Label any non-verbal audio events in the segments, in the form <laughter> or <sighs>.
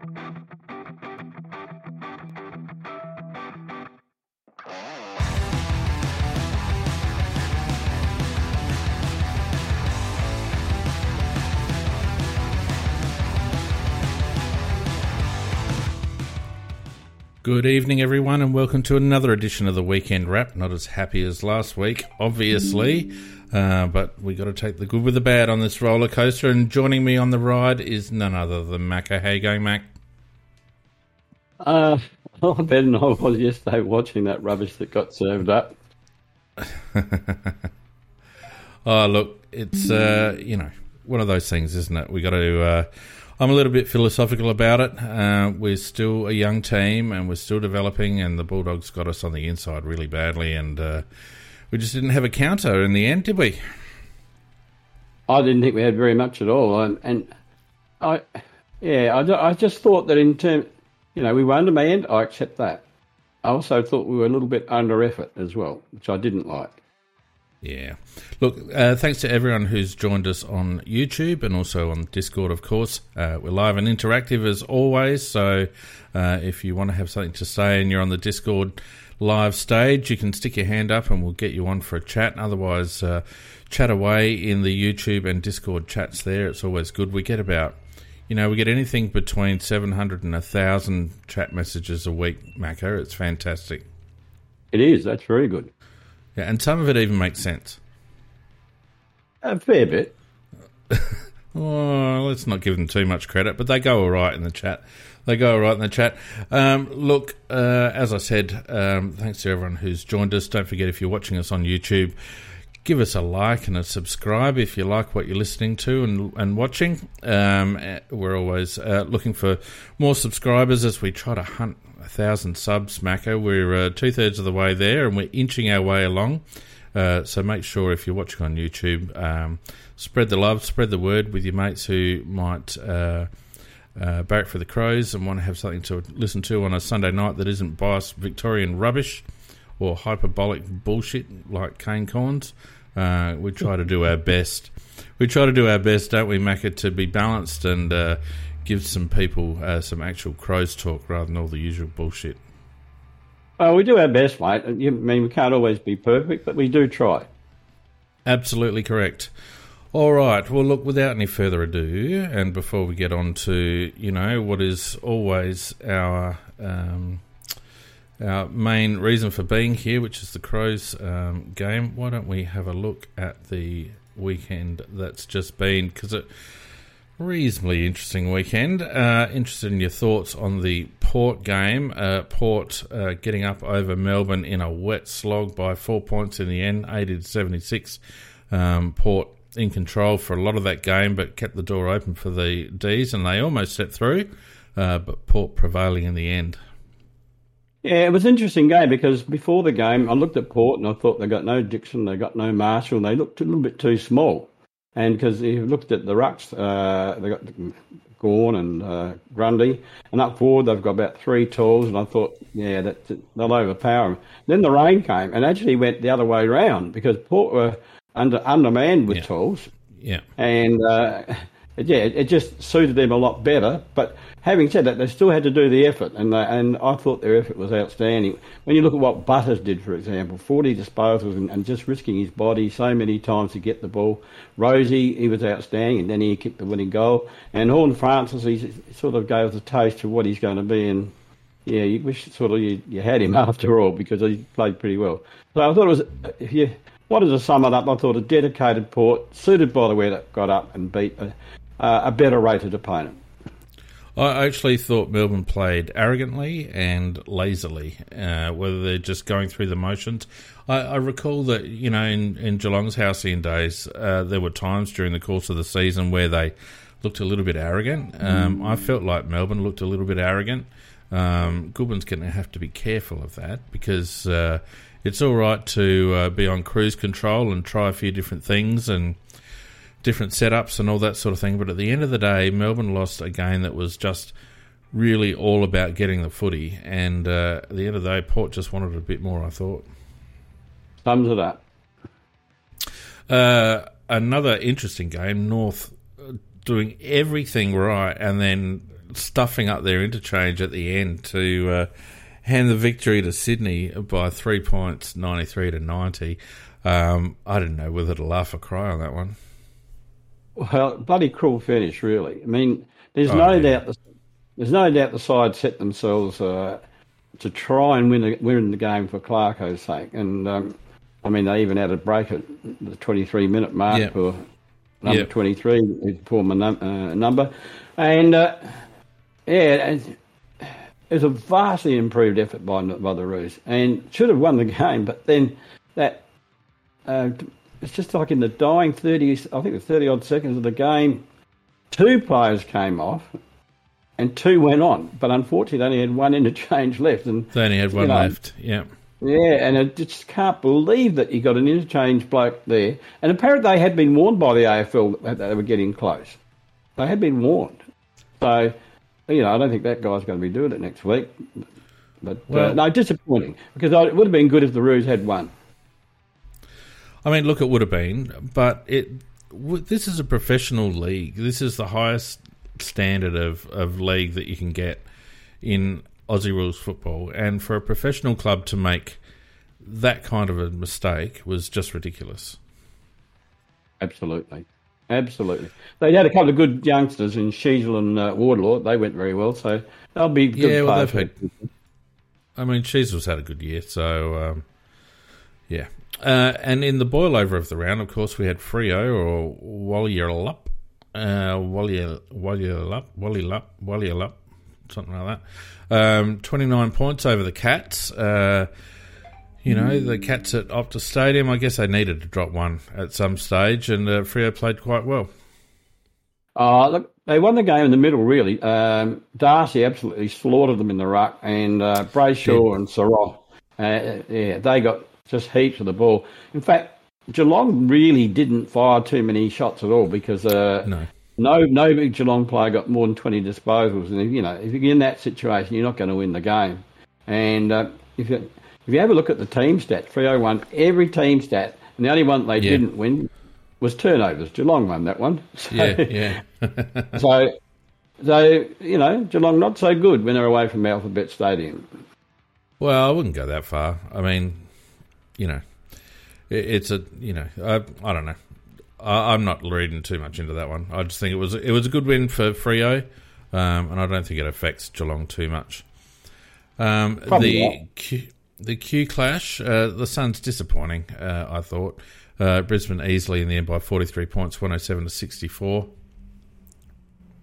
うん。Good evening, everyone, and welcome to another edition of the Weekend Wrap. Not as happy as last week, obviously, uh, but we got to take the good with the bad on this roller coaster. And joining me on the ride is none other than Macca. How you going, Mac? Uh, <laughs> oh, better than I was yesterday watching that rubbish that got served up. <laughs> oh, look, it's uh, you know one of those things, isn't it? We got to. Uh, I'm a little bit philosophical about it. Uh, we're still a young team and we're still developing, and the Bulldogs got us on the inside really badly, and uh, we just didn't have a counter in the end, did we? I didn't think we had very much at all, and, and I, yeah, I, I just thought that in terms, you know, we were undermanned. I accept that. I also thought we were a little bit under effort as well, which I didn't like. Yeah. Look, uh, thanks to everyone who's joined us on YouTube and also on Discord, of course. Uh, we're live and interactive as always. So uh, if you want to have something to say and you're on the Discord live stage, you can stick your hand up and we'll get you on for a chat. Otherwise, uh, chat away in the YouTube and Discord chats there. It's always good. We get about, you know, we get anything between 700 and 1,000 chat messages a week, Macca. It's fantastic. It is. That's very good. Yeah, and some of it even makes sense. A fair bit. well, <laughs> let's not give them too much credit, but they go all right in the chat. They go all right in the chat. Um, look, uh, as I said, um, thanks to everyone who's joined us. Don't forget if you're watching us on YouTube, give us a like and a subscribe if you like what you're listening to and, and watching. Um, we're always uh, looking for more subscribers as we try to hunt thousand subs, Macca. We're uh, two thirds of the way there, and we're inching our way along. Uh, so make sure if you're watching on YouTube, um, spread the love, spread the word with your mates who might uh, uh, for the Crows and want to have something to listen to on a Sunday night that isn't biased Victorian rubbish or hyperbolic bullshit like Kane Cornes. Uh, we try to do our best. We try to do our best, don't we, Macca, to be balanced and uh, give some people uh, some actual crows talk rather than all the usual bullshit. Well, we do our best, mate. I mean, we can't always be perfect, but we do try. Absolutely correct. All right. Well, look, without any further ado, and before we get on to, you know, what is always our um, our main reason for being here, which is the Crows um, game, why don't we have a look at the weekend that's just been? Because it reasonably interesting weekend. Uh, interested in your thoughts on the Port game. Uh, Port uh, getting up over Melbourne in a wet slog by four points in the end, 80 to 76. Um, Port in control for a lot of that game, but kept the door open for the D's, and they almost stepped through, uh, but Port prevailing in the end. Yeah, it was an interesting game because before the game, I looked at Port and I thought they got no Dixon, they got no Marshall, and they looked a little bit too small. And because you looked at the rucks, uh, they got Gawn and uh, Grundy, and up forward they've got about three tools. And I thought, yeah, that they'll overpower them. Then the rain came and actually went the other way around because Port were under undermanned with Yeah. tools, Yeah. and uh, yeah, it just suited them a lot better. But having said that, they still had to do the effort, and they, and I thought their effort was outstanding. When you look at what Butters did, for example, forty disposals and, and just risking his body so many times to get the ball. Rozee, he was outstanding, and then he kicked the winning goal. And Horne-Francis, he sort of gave us a taste of what he's going to be, and yeah, you wish sort of you, you had him <laughs> after all because he played pretty well. So I thought it was if you wanted to sum it up, I thought a dedicated port suited by the way that got up and beat a, a better rated opponent. I actually thought Melbourne played arrogantly and lazily, uh, whether they're just going through the motions. I, I recall that, you know, in, in Geelong's halcyon days, uh, there were times during the course of the season where they looked a little bit arrogant. Um, I felt like Melbourne looked a little bit arrogant. Um, Goodwin's going to have to be careful of that because uh, it's all right to uh, be on cruise control and try a few different things and different setups and all that sort of thing. But at the end of the day, Melbourne lost a game that was just really all about getting the footy. And uh, at the end of the day, Port just wanted a bit more, I thought. Sums it up. Uh, another interesting game, North uh, doing everything right and then stuffing up their interchange at the end to uh, hand the victory to Sydney by three points, 93 to 90. Um, I didn't know whether to laugh or cry on that one. Well, bloody cruel finish, really. I mean, there's oh, no yeah. doubt the, there's no doubt the side set themselves uh, to try and win the, win the game for Clarko's sake. And um, I mean, they even had a break at the 23 minute mark yep. for number yep. 23, his former num- uh, number. And uh, yeah, it was a vastly improved effort by, by the Roos and should have won the <laughs> game. But then that, uh, it's just like in the dying 30, I think the 30 odd seconds of the game, two players came off and two went on. But unfortunately, they only had one interchange <laughs> left. And They only had one you know, left, yeah. Yeah, and I just can't believe that you got an interchange bloke there. And apparently they had been warned by the AFL that they were getting close. They had been warned. So, you know, I don't think that guy's going to be doing it next week. But uh, well, uh, no, disappointing because it would have been good if the Roos had won. I mean, look, it would have been, but it. This is a professional league. This is the highest standard of, of league that you can get in Aussie rules football, and for a professional club to make that kind of a mistake was just ridiculous. Absolutely. Absolutely. They had a couple of good youngsters in Sheezel and uh, Wardlaw. They went very well, so they'll be good yeah, well, they've had, I mean, Sheezel's had a good year, so um, yeah. Uh, and in the boil over of the round, of course, we had Freo or Wally Walyalup, uh, Walyalup, Walyalup, Walyalup, something like that. Um, 29 points over the Cats. Uh, you know, the Cats at Optus Stadium, I guess they needed to drop one at some stage, and uh, Freo played quite well. Uh, look, they won the game in the middle, really. Um, Darcy absolutely slaughtered them in the ruck, and uh, Brayshaw yeah. and Serong, uh, yeah, they got just heaps of the ball. In fact, Geelong really didn't fire too many shots at all because uh, no. No, no big Geelong player got more than 20 disposals. And, if, you know, if you're in that situation, you're not going to win the game. And uh, if, you, if you have a look at the team stats, Freo won every team stat, and the only one they yeah. didn't win was turnovers. Geelong won that one. <laughs> So, yeah, yeah. <laughs> <laughs> so, so, you know, Geelong not so good when they're away from Alphabet Stadium. Well, I wouldn't go that far. I mean, you know, it, it's a, you know, I, I don't know. I, am not reading too much into that one. I just think it was it was a good win for Freo, um, and I don't think it affects Geelong too much. Um, the Q, the Q clash, uh, the Suns disappointing. Uh, I thought uh, Brisbane easily in the end by 43 points, 107 to 64.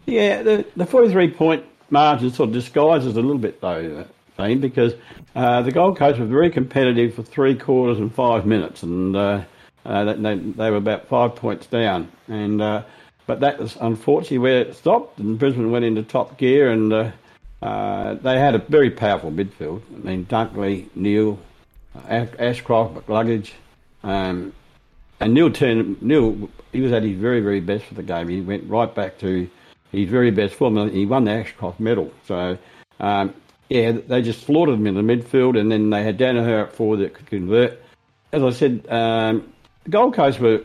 Yeah, the the 43 point margin sort of disguises a little bit though, Because uh, the Gold Coast were very competitive for three quarters and five minutes, and uh, uh, they, they were about five points down, and uh, but that was unfortunately where it stopped, and Brisbane went into top gear, and uh, uh they had a very powerful midfield. I mean, Dunkley, Neale, Ashcroft, McCluggage, um, and Neale turned Neale. He was at his very very best for the game. He went right back to his very best form. He won the Ashcroft medal. So. Um, yeah, they just slaughtered him in the midfield, and then they had Daniher at forward that could convert. As I said, um, the Gold Coast were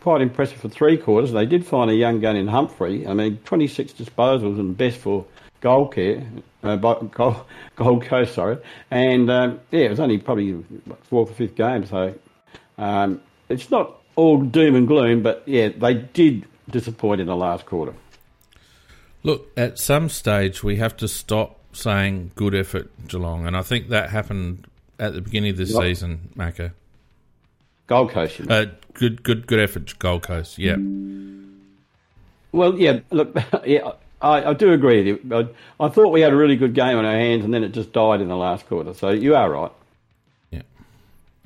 quite impressive for three quarters. They did find a young gun in Humphrey. I mean, 26 disposals and best for Gold Care, uh, Gold, <laughs> Gold Coast, sorry. And um, yeah, it was only probably fourth or fifth game, so um, it's not all doom and gloom, but yeah, they did disappoint in the last quarter. Look, at some stage we have to stop saying good effort, Geelong, and I think that happened at the beginning of the yep. season, Macca. Gold Coast. Uh, good, good, good effort, Gold Coast. Yeah. Well, yeah. Look, <laughs> yeah, I, I do agree with you. I, I, thought we had a really good game on our hands, and then it just died in the last quarter. So you are right. Yeah,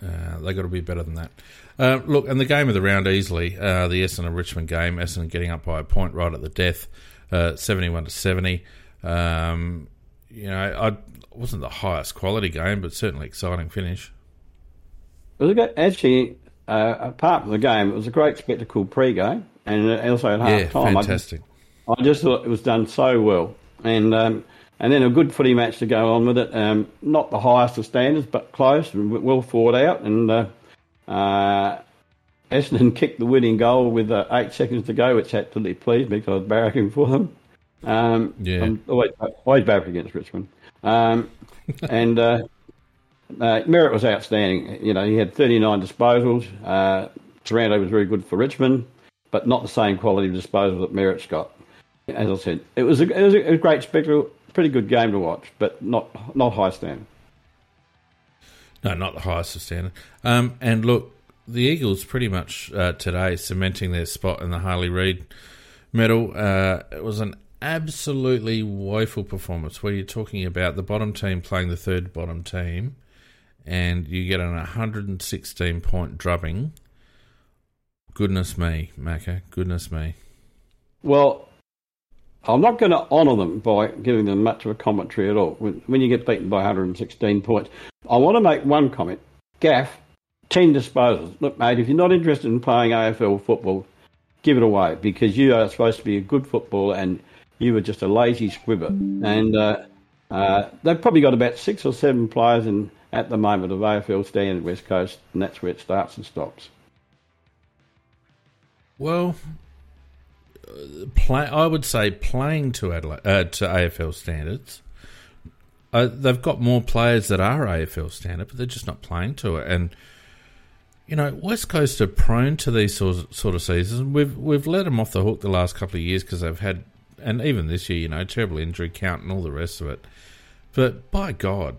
uh, they got to be better than that. Uh, look, and the game of the round easily, uh, the Essendon and Richmond game. Essendon getting up by a point right at the death, uh, seventy-one to seventy. Um, you know, I wasn't the highest quality game, but certainly exciting finish. It was a good, actually, uh, apart from the game, it was a great spectacle pre-game and also at half yeah, time. Fantastic. I just, I just thought it was done so well, and um, and then a good footy match to go on with it. Um, not the highest of standards, but close and well thought out. And uh, uh, Essendon kicked the winning goal with uh, eight seconds to go, which absolutely pleased me because I was barracking for them. Um, Yeah. I'm always, always against Richmond. Um, <laughs> and uh, uh, Merrett was outstanding. You know, he had 39 disposals. Uh, Taranto was very good for Richmond, but not the same quality of disposal that Merrett's got. As I said, it was a, it was a, great spectacle, pretty good game to watch, but not not high standard. No, not the highest of standard. Um, and look, the Eagles pretty much uh, today cementing their spot in the Harley Reid medal. Uh, it was an absolutely woeful performance where you're talking about the bottom team playing the third bottom team and you get an 116 point drubbing. Goodness me, Macca. Goodness me. Well, I'm not going to honour them by giving them much of a commentary at all. When, when you get beaten by 116 points, I want to make one comment. Gaff, 10 disposals. Look, mate, if you're not interested in playing AFL football, give it away because you are supposed to be a good footballer and you were just a lazy squibber. And uh, uh, they've probably got about six or seven players in at the moment of AFL standard West Coast, and that's where it starts and stops. Well, play, I would say playing to uh, to AFL standards. Uh, they've got more players that are AFL standard, but they're just not playing to it. And you know, West Coast are prone to these sort of, sort of seasons. We've we've let them off the hook the last couple of years because they've had, and even this year, you know, terrible injury count and all the rest of it. But by God,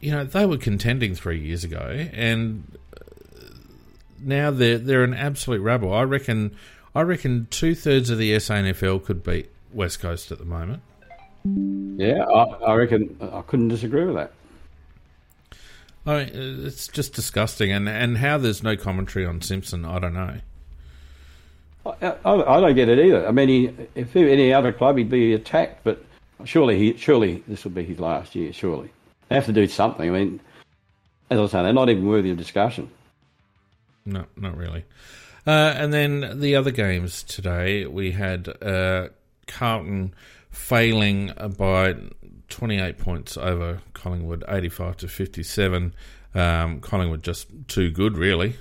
you know, they were contending three years ago, and now they're they're an absolute rabble. I reckon I reckon two thirds of the SANFL could beat West Coast at the moment. Yeah, I, I reckon I couldn't disagree with that. I mean, it's just disgusting, and and how there's no commentary on Simpson, I don't know. I, I, I don't get it either. I mean, he, if any other club, he'd be attacked, but surely he surely this will be his last year. Surely they have to do something. I mean, as I was saying, they're not even worthy of discussion. No, not really. Uh, and then the other games today, we had uh, Carlton failing by 28 points over Collingwood, 85 to 57. Um, Collingwood just too good, really.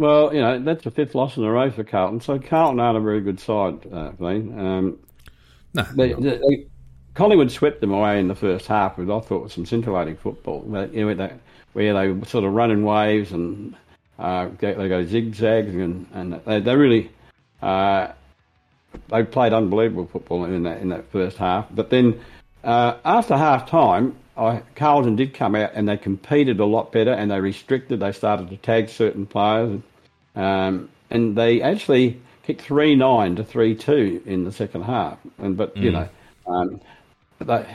Well, you know, that's the fifth loss in a row for Carlton. So Carlton aren't a very good side, uh, Glenn. Um, no, they, they, they, Collingwood swept them away in the first half with, I thought, was some scintillating football. You know, they, where they sort of run in waves and uh, they, they go zigzags and, and they, they really uh, they played unbelievable football in that in that first half. But then uh, after half time, I, Carlton did come out and they competed a lot better and they restricted. They started to tag certain players, um, and they actually kicked three nine to three two in the second half. And but mm. you know, um, they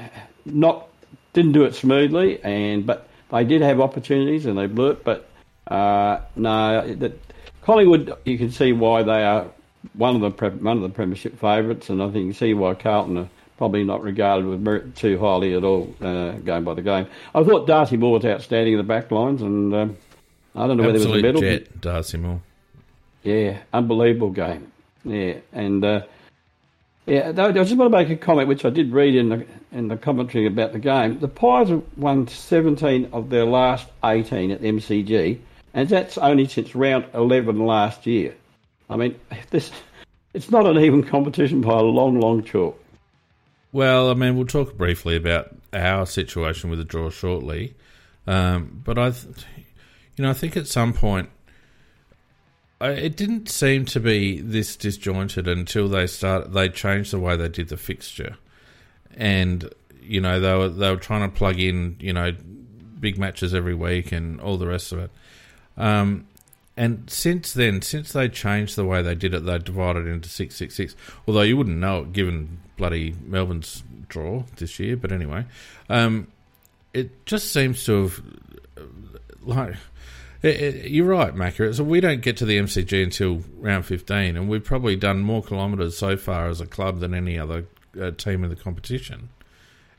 not didn't do it smoothly, and but they did have opportunities and they blew it. But uh, no, that Collingwood, you can see why they are one of the pre- one of the premiership favourites, and I think you can see why Carlton are probably not regarded with merit too highly at all, uh, going by the game. I thought Darcy Moore was outstanding in the back lines, and um, I don't know whether Absolute it was a medal. jet, Darcy Moore. Yeah, unbelievable game. Yeah, and uh, yeah, I just want to make a comment, which I did read in the in the commentary about the game. The Pies won 17 of their last 18 at MCG, and that's only since round 11 last year. I mean, <laughs> this it's not an even competition by a long, long chalk. Well, I mean, we'll talk briefly about our situation with the draw shortly, um, but I, th- you know, I think at some point it didn't seem to be this disjointed until they start. They changed the way they did the fixture, and you know they were they were trying to plug in you know big matches every week and all the rest of it. Um, and since then, since they changed the way they did it, they divided it into six six six. Although you wouldn't know it given bloody Melbourne's draw this year, but anyway, um, it just seems to have like. It, it, you're right, Macca. So we don't get to the MCG until round 15, and we've probably done more kilometres so far as a club than any other uh, team in the competition.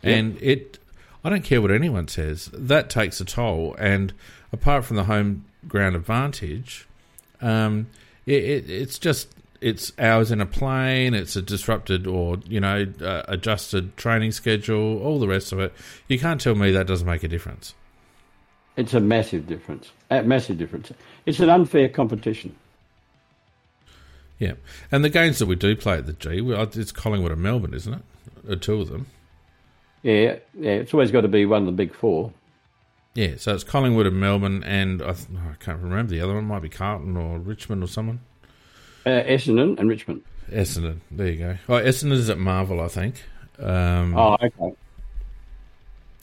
Yeah. And it, I don't care what anyone says, that takes a toll. And apart from the home ground advantage, um, it, it, it's just it's hours in a plane, it's a disrupted or you know uh, adjusted training schedule, all the rest of it. You can't tell me that doesn't make a difference. It's a massive difference. A massive difference. It's an unfair competition. Yeah, and the games that we do play at the G, it's Collingwood and Melbourne, isn't it? Uh, two of them. Yeah, yeah. It's always got to be one of the big four. Yeah, so it's Collingwood and Melbourne, and I, th- I can't remember the other one. Might be Carlton or Richmond or someone. Uh, Essendon and Richmond. Essendon. There you go. Oh, Essendon is at Marvel, I think. Um, Oh, okay.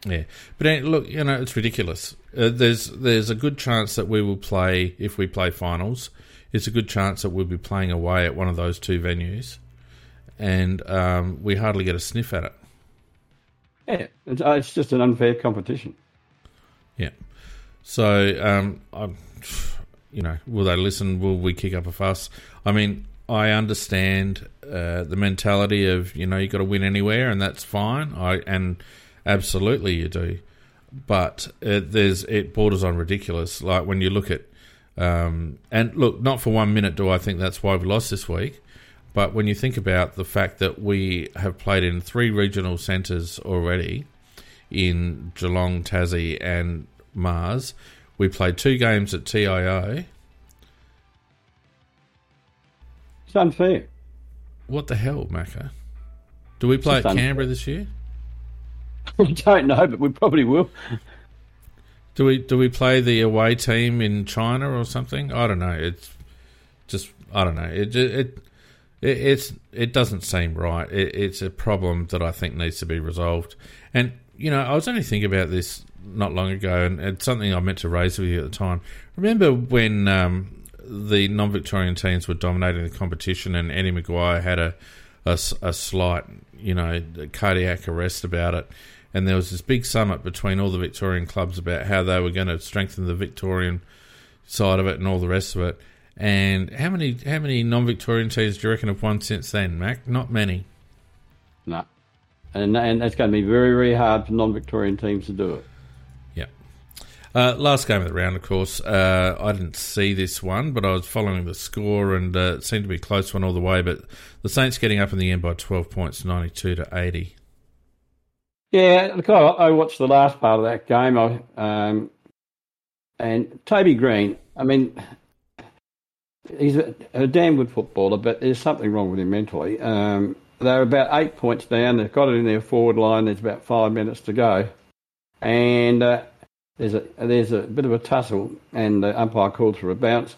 Yeah, but look, you know, it's ridiculous. Uh, there's there's a good chance that we will play if we play finals. It's a good chance that we'll be playing away at one of those two venues, and um, we hardly get a sniff at it. Yeah, it's, uh, it's just an unfair competition. Yeah. So, um, I, you know, will they listen? Will we kick up a fuss? I mean, I understand uh, the mentality of you know you got to win anywhere, and that's fine. I and absolutely you do, but it, there's it borders on ridiculous. Like when you look at um, and look, not for one minute do I think that's why we lost this week. But when you think about the fact that we have played in three regional centres already, in Geelong, Tassie, and Mars. We played two games at TIO. It's unfair. What the hell, Macca? Do we play at. Canberra this year? <laughs> I don't know, but we probably will. Do we do we play the away team in China or something? I don't know. It's just I don't know. It it it it's it doesn't seem right. It, it's a problem that I think needs to be resolved. And you know, I was only thinking about this not long ago, and it's something I meant to raise with you at the time. Remember when um, the non-Victorian teams were dominating the competition, and Eddie McGuire had a a slight, you know, cardiac arrest about it, and there was this big summit between all the Victorian clubs about how they were going to strengthen the Victorian side of it and all the rest of it. And how many how many non-Victorian teams do you reckon have won since then, Mac? Not many. No. And, and it's going to be very, very hard for non Victorian teams to do it. Uh, last game of the round, of course. Uh, I didn't see this one, but I was following the score, and uh, it seemed to be a close one all the way. But the Saints getting up in the end by twelve points, ninety-two to eighty. Yeah, look, I, I watched the last part of that game. I, um, and Toby Greene, I mean, he's a, a damn good footballer, but there's something wrong with him mentally. Um, they're about eight points down. They've got it in their forward line. There's about five minutes to go, and uh, there's a there's a bit of a tussle, and the umpire calls for a bounce.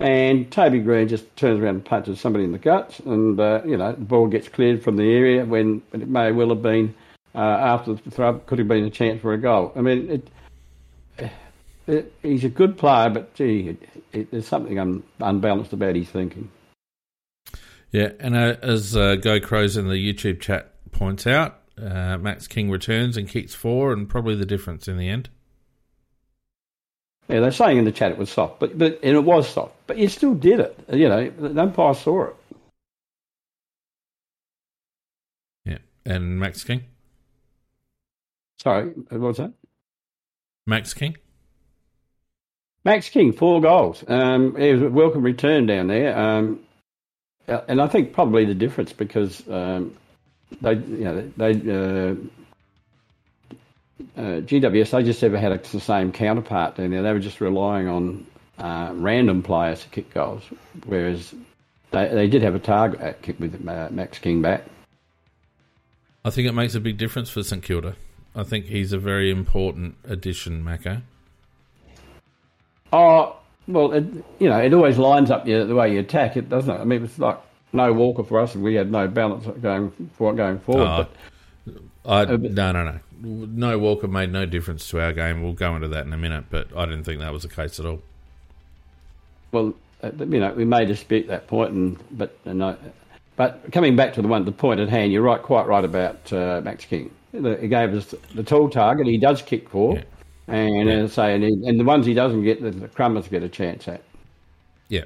And Toby Greene just turns around and punches somebody in the guts, and uh, you know the ball gets cleared from the area when, it may well have been uh, after the throw could have been a chance for a goal. I mean, it, <sighs> it, he's a good player, but gee, there's something un, unbalanced about his thinking. Yeah, and uh, as uh, Go Crows in the YouTube chat points out, uh, Max King returns and kicks four, and probably the difference in the end. Yeah, they're saying in the chat it was soft, but but and it was soft, but you still did it. You know, the umpire saw it. Yeah, and Max King, Sorry, what was that? Max King. Max King, four goals. Um, it was a welcome return down there. Um, uh, and I think probably the difference because um, they, you know, they, uh, uh, GWS, they just never had a, the same counterpart down there. They were just relying on uh, random players to kick goals, whereas they, they did have a target at kick with uh, Max King back. I think it makes a big difference for St Kilda. I think he's a very important addition, Macca. Oh, well, it, you know, it always lines up you, the way you attack it, doesn't it? I mean, it's like no Walker for us, and we had no balance going for going forward. Oh, but I, Uh, no, no, no. No Walker made no difference to our game. We'll go into that in a minute, but I didn't think that was the case at all. well, uh, you know, we may dispute that point, and but and I, but coming back to the one, the point at hand, you're right, quite right about uh, Max King. He gave us the tall target. He does kick for, Yeah. and I say, and, he, and the ones he doesn't get, the, the Crummers get a chance at. Yeah.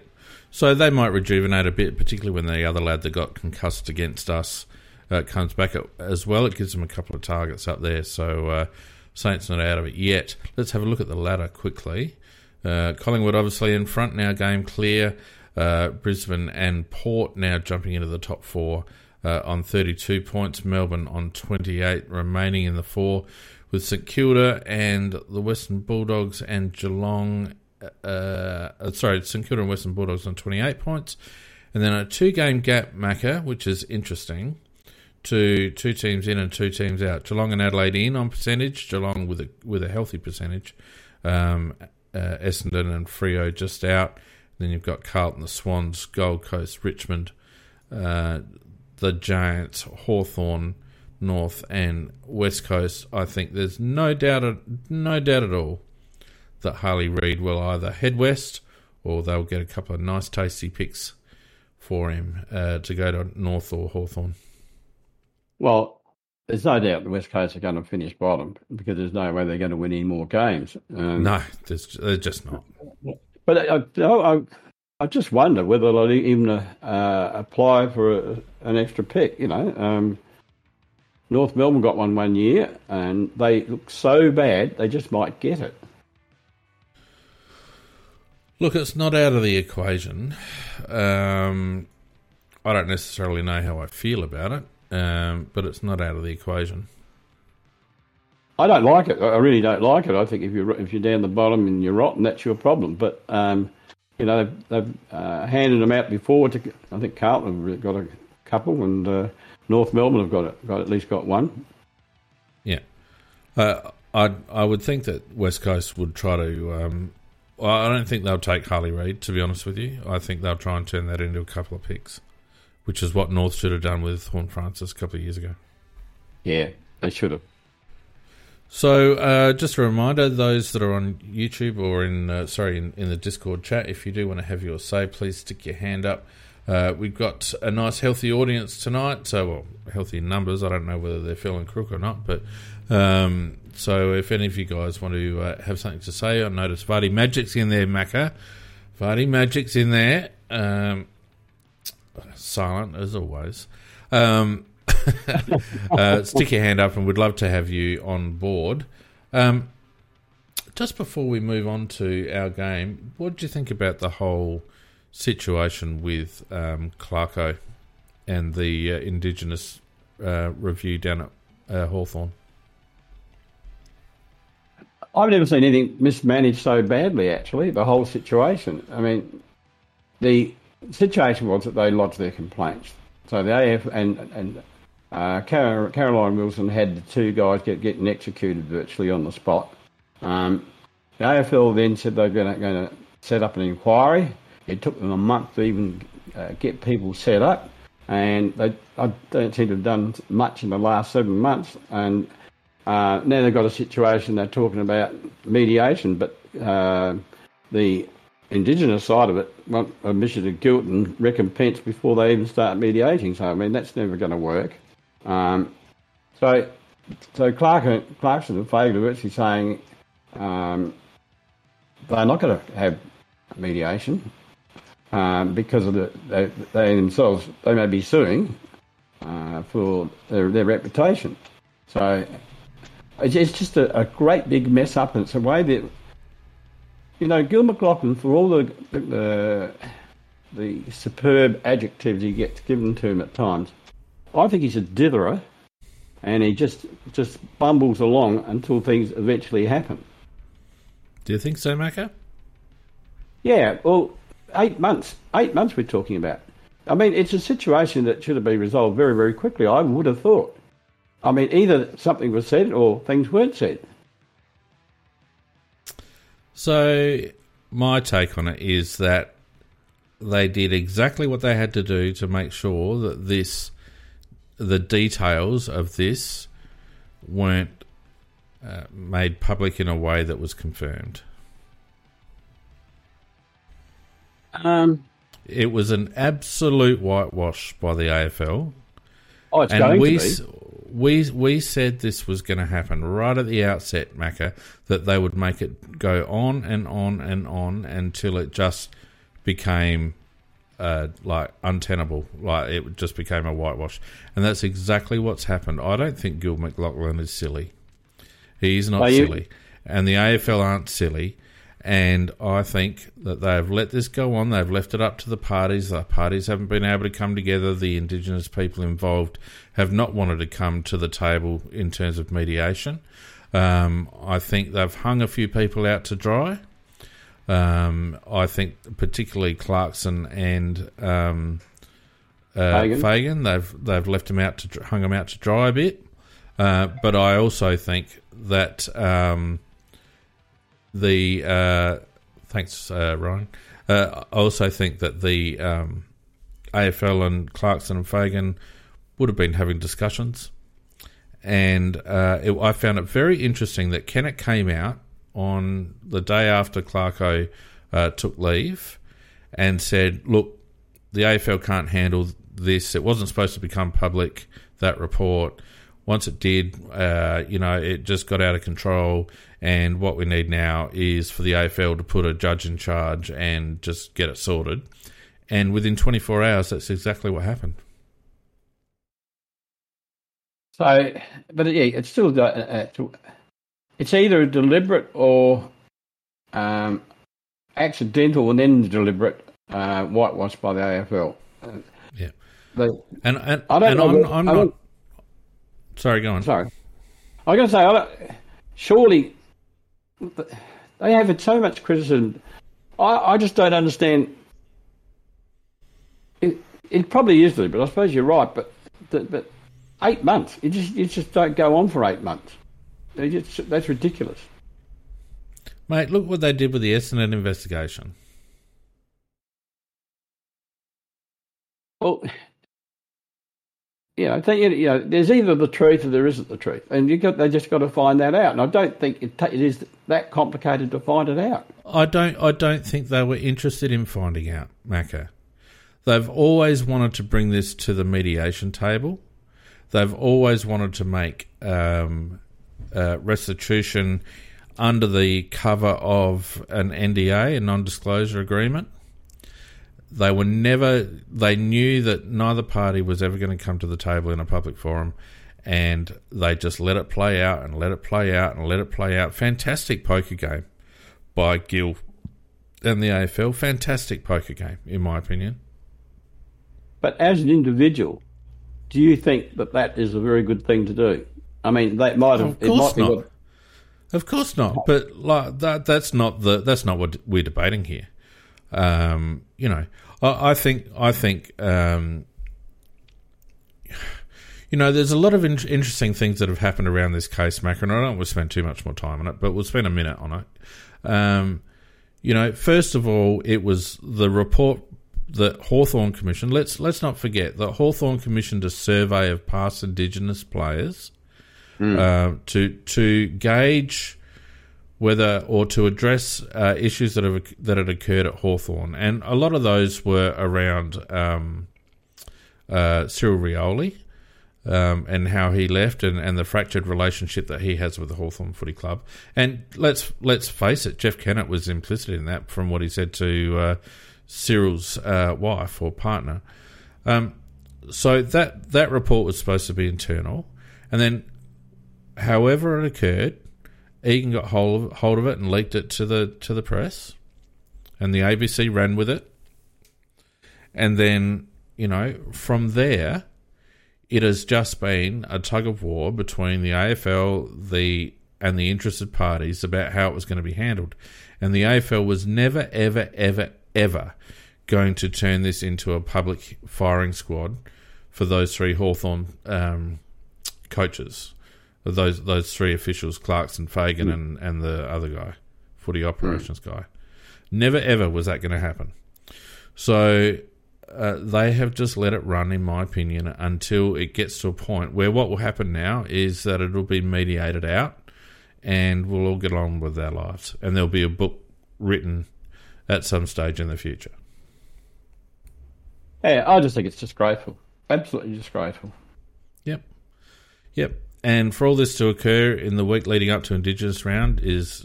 So they might rejuvenate a bit, particularly when the other lad that got concussed against us uh, comes back as well. It gives them a couple of targets up there. So uh, Saints not out of it yet. Let's have a look at the ladder quickly. Uh, Collingwood obviously in front now, game clear. Uh, Brisbane and Port now jumping into the top four uh, on 32 points. Melbourne on 28, remaining in the four with St Kilda and the Western Bulldogs and Geelong uh, sorry, St Kilda and Western Bulldogs on 28 points, and then a two game gap, Macca, which is interesting. To two teams in and two teams out. Geelong and Adelaide in on percentage. Geelong with a with a healthy percentage. Um, uh, Essendon and Freo just out. Then you've got Carlton, the Swans, Gold Coast, Richmond, uh, the Giants, Hawthorn, North, and West Coast. I think there's no doubt, no doubt at all that Harley Reid will either head west or they'll get a couple of nice, tasty picks for him uh, to go to North or Hawthorn. Well, there's no doubt the West Coast are going to finish bottom because there's no way they're going to win any more games. Um, no, they're just not. But I, I, I just wonder whether they'll even uh, apply for a, an extra pick. You know, um, North Melbourne got one one year, and they look so bad they just might get it. Look, it's not out of the equation. Um, I don't necessarily know how I feel about it, um, but it's not out of the equation. I don't like it. I really don't like it. I think if you're if you're down the bottom and you're rotten, that's your problem. But um, you know they've, they've uh, handed them out before. To I think Carlton have got a couple, and uh, North Melbourne have got it, got at least got one. Yeah, uh, I I would think that West Coast would try to um, I don't think they'll take Harley Reid, to be honest with you. I think they'll try and turn that into a couple of picks, which is what North should have done with Horne-Francis a couple of years ago. Yeah, they should have. So, uh, just a reminder: those that are on YouTube or in uh, sorry in, in, the Discord chat, if you do want to have your say, please stick your hand up. Uh, we've got a nice, healthy audience tonight. So, well, healthy numbers. I don't know whether they're feeling crook or not, but um, so if any of you guys want to uh, have something to say, I notice Vardy Magic's in there, Macca. Vardy Magic's in there. Um, silent as always. Um, <laughs> uh, stick your hand up, and we'd love to have you on board. Um, just before we move on to our game, what do you think about the whole situation with um, Clarko and the uh, Indigenous uh, review down at uh, Hawthorn? I've never seen anything mismanaged so badly, actually, the whole situation. I mean, the situation was that they lodged their complaints. So the AF and, and uh, Caroline Wilson had the two guys get, getting executed virtually on the spot. Um, the AFL then said they were going to set up an inquiry. It took them a month to even uh, get people set up, and they I don't seem to have done much in the last seven months. And uh, now they've got a situation they're talking about mediation, but uh, the Indigenous side of it want admission of guilt and recompense before they even start mediating. So I mean that's never going to work. Um, so so Clark, Clarkson and Fagan are actually saying um, they're not going to have mediation um, because of the they, they, themselves they may be suing uh, for their, their reputation. So it's just a, a, great big mess up, and it's a way that you know Gill McLachlan, for all the the, the superb adjectives he gets given to him at times, I think he's a ditherer, and he just just bumbles along until things eventually happen. Do you think so, Macca? Yeah. Well, eight months. Eight months we're talking about. I mean, it's a situation that should have been resolved very, very quickly. I would have thought. I mean, either something was said or things weren't said. So, my take on it is that they did exactly what they had to do to make sure that this, the details of this, weren't uh, made public in a way that was confirmed. Um, it was an absolute whitewash by the AFL. Oh, it's and going we, to be we we said this was going to happen right at the outset, Macca, that they would make it go on and on and on until it just became uh, like untenable, like it just became a whitewash, and that's exactly what's happened. I don't think Gill McLachlan is silly. He's not silly, and the AFL aren't silly. And I think that they've let this go on. They've left it up to the parties. The parties haven't been able to come together. The Indigenous people involved have not wanted to come to the table in terms of mediation. Um, I think they've hung a few people out to dry. Um, I think particularly Clarkson and um, uh, Fagan. Fagan. They've they've left him out to hung him out to dry a bit. Uh, but I also think that um, the uh, thanks uh, Ryan. Uh, I also think that the um, AFL and Clarkson and Fagan would have been having discussions, and uh, it, I found it very interesting that Kennett came out on the day after Clarko uh, took leave and said, "Look, the AFL can't handle this. It wasn't supposed to become public. That report. Once it did, uh, you know, it just got out of control. And what we need now is for the AFL to put a judge in charge and just get it sorted. And within 24 hours, that's exactly what happened. So, but yeah, it's still uh, uh, it's either deliberate or um, accidental, and then deliberate uh, whitewash by the AFL. Yeah. they, And and, I don't and know I'm, I'm I not. Sorry, go on. Sorry, I was going to say, I don't, surely they have had so much criticism. I, I just don't understand. It, it probably is, but I suppose you're right. But but, but eight months, you just you just don't go on for eight months. Just, that's ridiculous. Mate, look what they did with the Essendon investigation. Well, yeah, I think you know, there's either the truth or there isn't the truth, and you got they just got to find that out. And I don't think it, ta- it is that complicated to find it out. I don't. I don't think they were interested in finding out, Macca. They've always wanted to bring this to the mediation table. They've always wanted to make um, uh, restitution under the cover of an NDA, a non-disclosure agreement. They were never. They knew that neither party was ever going to come to the table in a public forum, and they just let it play out and let it play out and let it play out. Fantastic poker game by Gill and the AFL. Fantastic poker game, in my opinion. But as an individual, do you think that that is a very good thing to do? I mean, that might have. Of course it might not. what- Of course not. But like that, that's not the that's not what we're debating here. Um, you know, I, I think I think um, you know, there's a lot of in- interesting things that have happened around this case, Mac, and I don't want to spend too much more time on it, but we'll spend a minute on it. Um, you know, first of all, it was the report that Hawthorn Commission. Let's let's not forget that Hawthorn commissioned a survey of past Indigenous players uh, to to gauge whether or to address uh, issues that have that had occurred at Hawthorn, and a lot of those were around um, uh, Cyril Rioli um, and how he left, and, and the fractured relationship that he has with the Hawthorn Footy Club. And let's let's face it, Jeff Kennett was implicit in that from what he said to uh, Cyril's uh, wife or partner. Um, so that that report was supposed to be internal, and then, however it occurred, Egan got hold of, hold of it and leaked it to the to the press, and the ABC ran with it, and then you know from there, it has just been a tug of war between the AFL, the and the interested parties about how it was going to be handled, and the AFL was never, ever, ever, ever going to turn this into a public firing squad for those three Hawthorn um, coaches those those three officials, Clarkson, Fagan, and, and the other guy, footy operations guy. Never ever was that going to happen. So uh, they have just let it run, in my opinion, until it gets to a point where what will happen now is that it'll be mediated out, and we'll all get on with our lives, and there'll be a book written at some stage in the future. Yeah, I just think it's disgraceful. Absolutely disgraceful. Yep. Yep. And for all this to occur in the week leading up to Indigenous round is,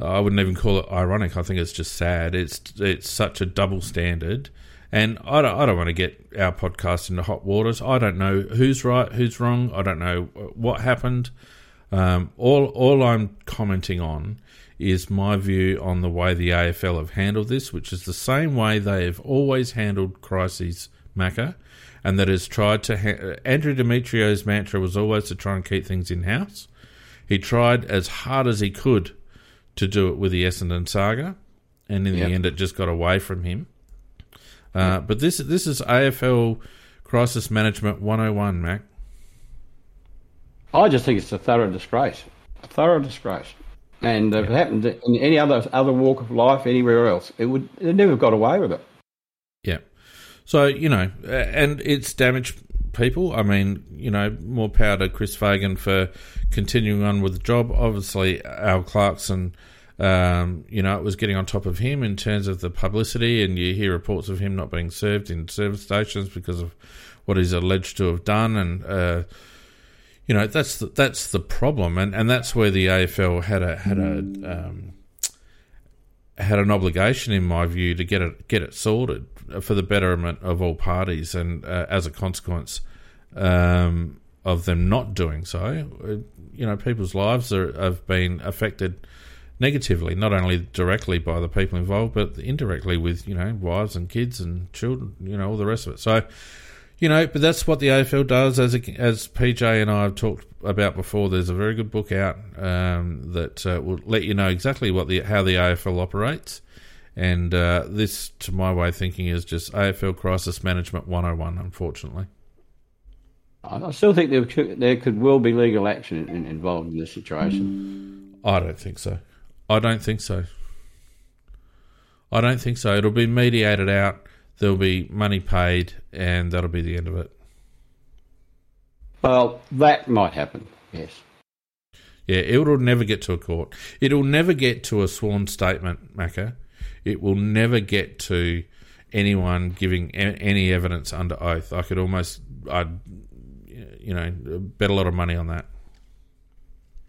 I wouldn't even call it ironic. I think it's just sad. It's it's such a double standard, and I don't I don't want to get our podcast into hot waters. I don't know who's right, who's wrong. I don't know what happened. Um, all all I'm commenting on is my view on the way the AFL have handled this, which is the same way they have always handled crises, Macca, and that has tried to. Ha- Andrew Demetriou's mantra was always to try and keep things in house. He tried as hard as he could to do it with the Essendon saga, and in Yep. the end, it just got away from him. Uh, but this this is AFL crisis management 101, Mac. I just think it's a thorough disgrace, a thorough disgrace. And if it happened in any other other walk of life, anywhere else, it would it never got away with it. Yeah. So, you know, and it's damaged people. I mean, you know, more power to Chris Fagan for continuing on with the job. Obviously, Al Clarkson, um, you know, it was getting on top of him in terms of the publicity, and you hear reports of him not being served in service stations because of what he's alleged to have done. And, uh, you know, that's the, that's the problem. And, and that's where the AFL had a, had a, um, had an obligation, in my view, to get it get it sorted for the betterment of all parties, and uh, as a consequence um, of them not doing so, uh, you know, people's lives are, have been affected negatively, not only directly by the people involved, but indirectly with you know wives and kids and children, you know, all the rest of it. So. You know, but that's what the AFL does. As a, as PJ and I have talked about before, there's a very good book out um, that uh, will let you know exactly what the how the AFL operates. And uh, this, to my way of thinking, is just AFL Crisis Management 101, unfortunately. I still think there could, there could well be legal action in, involved in this situation. I don't think so. I don't think so. I don't think so. It'll be mediated out, there'll be money paid, and that'll be the end of it. Well, that might happen. Yes. Yeah, it'll never get to a court. It'll never get to a sworn statement, Macca. It will never get to anyone giving any evidence under oath. I could almost, I'd, you know, bet a lot of money on that.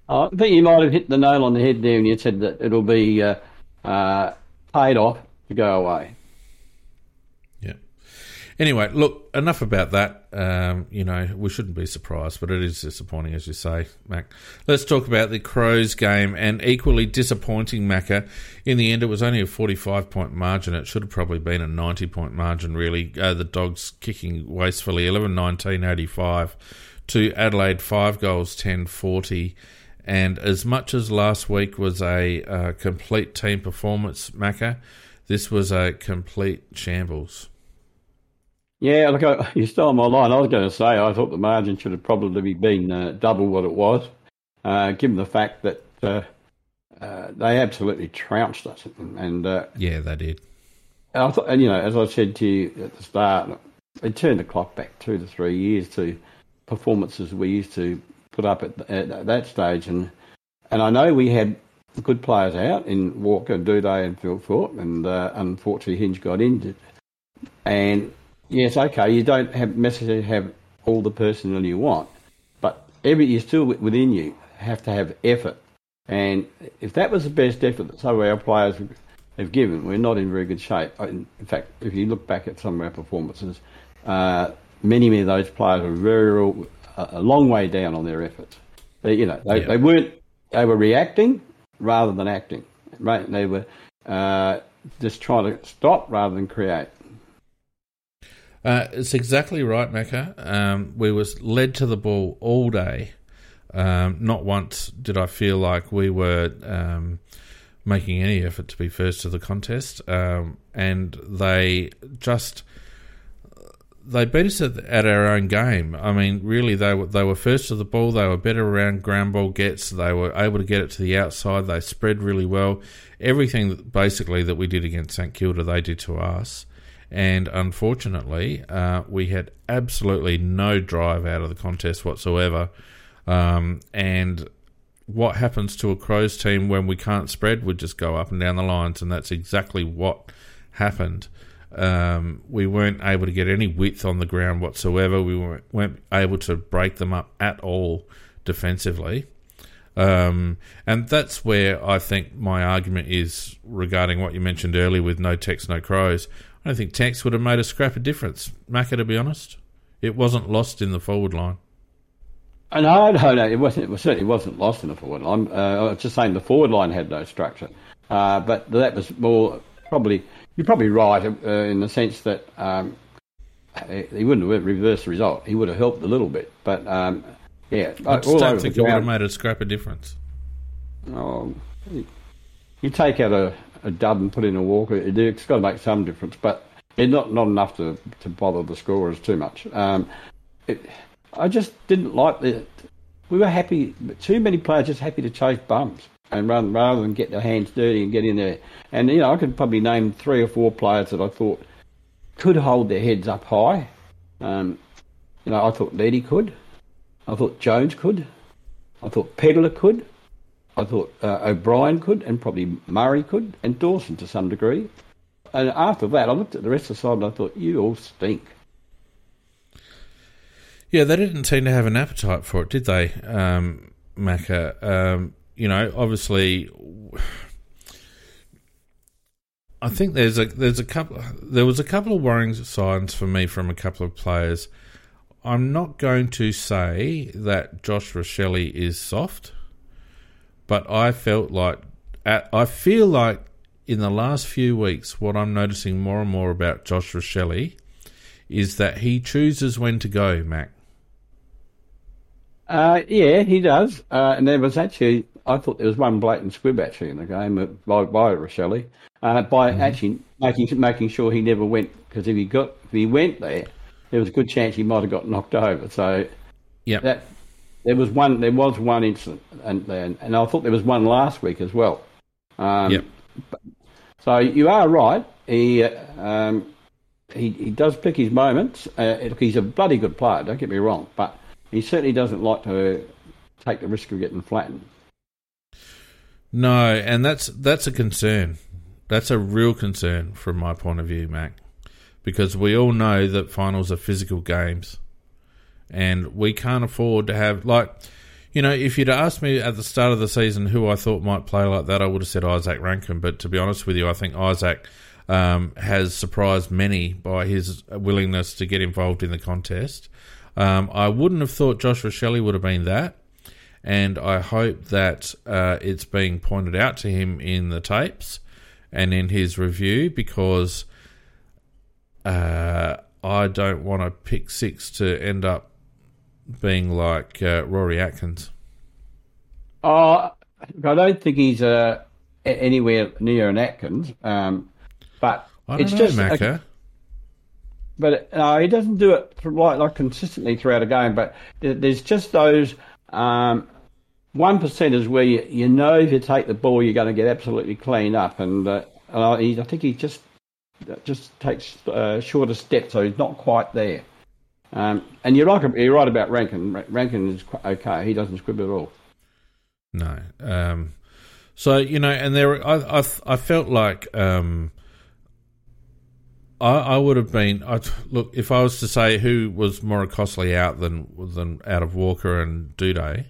I think you might have hit the nail on the head there when you said that it'll be uh, uh, paid off to go away. Anyway, look, enough about that. Um, you know, we shouldn't be surprised, but it is disappointing, as you say, Mac. Let's talk about the Crows game and equally disappointing, Macca. In the end, it was only a 45 point margin. It should have probably been a 90 point margin, really. Uh, the Dogs kicking wastefully 11 19 85 to Adelaide, 5 goals, 10 40. And as much as last week was a uh, complete team performance, Macca, this was a complete shambles. Yeah, look, I, you stole my line. I was going to say I thought the margin should have probably been uh, double what it was, uh, given the fact that uh, uh, they absolutely trounced us. And uh, Yeah, they did. I thought, and you know, as I said to you at the start, they turned the clock back two to three years to performances we used to put up at, at that stage, and and I know we had good players out in Walker, Doedee, and Thilthorpe, and uh, unfortunately Hinge got injured. And yes, okay, you don't have necessarily have all the personnel you want, but every you still within you have to have effort. And if that was the best effort that some of our players have given, we're not in very good shape. In fact, if you look back at some of our performances, uh, many, many of those players are very a a long way down on their efforts. They, you know, they, Yeah. they weren't. They were reacting rather than acting. Right? They were uh, just trying to stop rather than create. Uh, it's exactly right, Mecca. Um, we was led to the ball all day. Um, not once did I feel like we were um, making any effort to be first to the contest, um, and they just they beat us at, at our own game. I mean, really, they were they were first to the ball. They were better around ground ball gets. They were able to get it to the outside. They spread really well. Everything basically that we did against St Kilda, they did to us. And unfortunately, uh, we had absolutely no drive out of the contest whatsoever. Um, and what happens to a Crows team when we can't spread? We just go up and down the lines, and that's exactly what happened. Um, we weren't able to get any width on the ground whatsoever. We weren't, weren't able to break them up at all defensively. Um, and that's where I think my argument is regarding what you mentioned earlier with no Tex, no crows. I don't think Tex would have made a scrap of difference, Macca, to be honest. It wasn't lost in the forward line. No, no, no. It wasn't. It was, certainly wasn't lost in the forward line. Uh, I was just saying the forward line had no structure, uh, but that was more probably. You're probably right uh, in the sense that um, he wouldn't have reversed the result. He would have helped a little bit, but um, yeah, I just don't think it would have made a scrap of difference. Oh, you take out a, a dud and put in a walker. It, it's got to make some difference, but it's not not enough to, to bother the scorers too much. Um, it, I just didn't like the. We were happy. Too many players just happy to chase bums and rather, rather than get their hands dirty and get in there. And you know, I could probably name three or four players that I thought could hold their heads up high. Um, you know, I thought Leddy could. I thought Jones could. I thought Pedlar could. I thought uh, O'Brien could, and probably Murray could, and Dawson to some degree. And after that, I looked at the rest of the side and I thought, you all stink. Yeah, they didn't seem to have an appetite for it, did they, um, Macca? Um, you know, obviously, I think there's a there's a couple there was a couple of worrying signs for me from a couple of players. I'm not going to say that Josh Rachele is soft, but I felt like I feel like in the last few weeks, what I'm noticing more and more about Josh Rachele is that he chooses when to go, Mac. Uh, yeah, he does. Uh, and there was actually I thought there was one blatant squib actually in the game by, by Rachele, uh, by mm-hmm. actually making making sure he never went because if he got if he went there, there was a good chance he might have got knocked over. So yeah, that there was one there was one incident and and, and I thought there was one last week as well. Um, yep. So you are right. He um, he he does pick his moments. Uh, he's a bloody good player. Don't get me wrong, but he certainly doesn't like to take the risk of getting flattened. No, and that's that's a concern. That's a real concern from my point of view, Mac, because we all know that finals are physical games, and we can't afford to have like, you know, if you'd asked me at the start of the season who I thought might play like that, I would have said Isaac Rankine. But to be honest with you, I think Isaac um, has surprised many by his willingness to get involved in the contest. Um, I wouldn't have thought Josh Rachele would have been that and I hope that uh, it's being pointed out to him in the tapes and in his review because uh, I don't want to pick six to end up being like uh, Rory Atkins. Oh, I don't think he's uh, anywhere near an Atkins, um, but it's know, just. Macca. but uh, he doesn't do it like, like consistently throughout a game. But there's just those um, one percent is where you, you know if you take the ball, you're going to get absolutely cleaned up, and uh, uh, he, I think he just just takes uh, shorter steps, so he's not quite there. Um, and you're right, you're right about Rankine. Rankine is okay; he doesn't scribble at all. No. Um, so you know, and there, I, I, I felt like um, I, I would have been. I, look, if I was to say who was more costly out than than out of Walker and Doedee,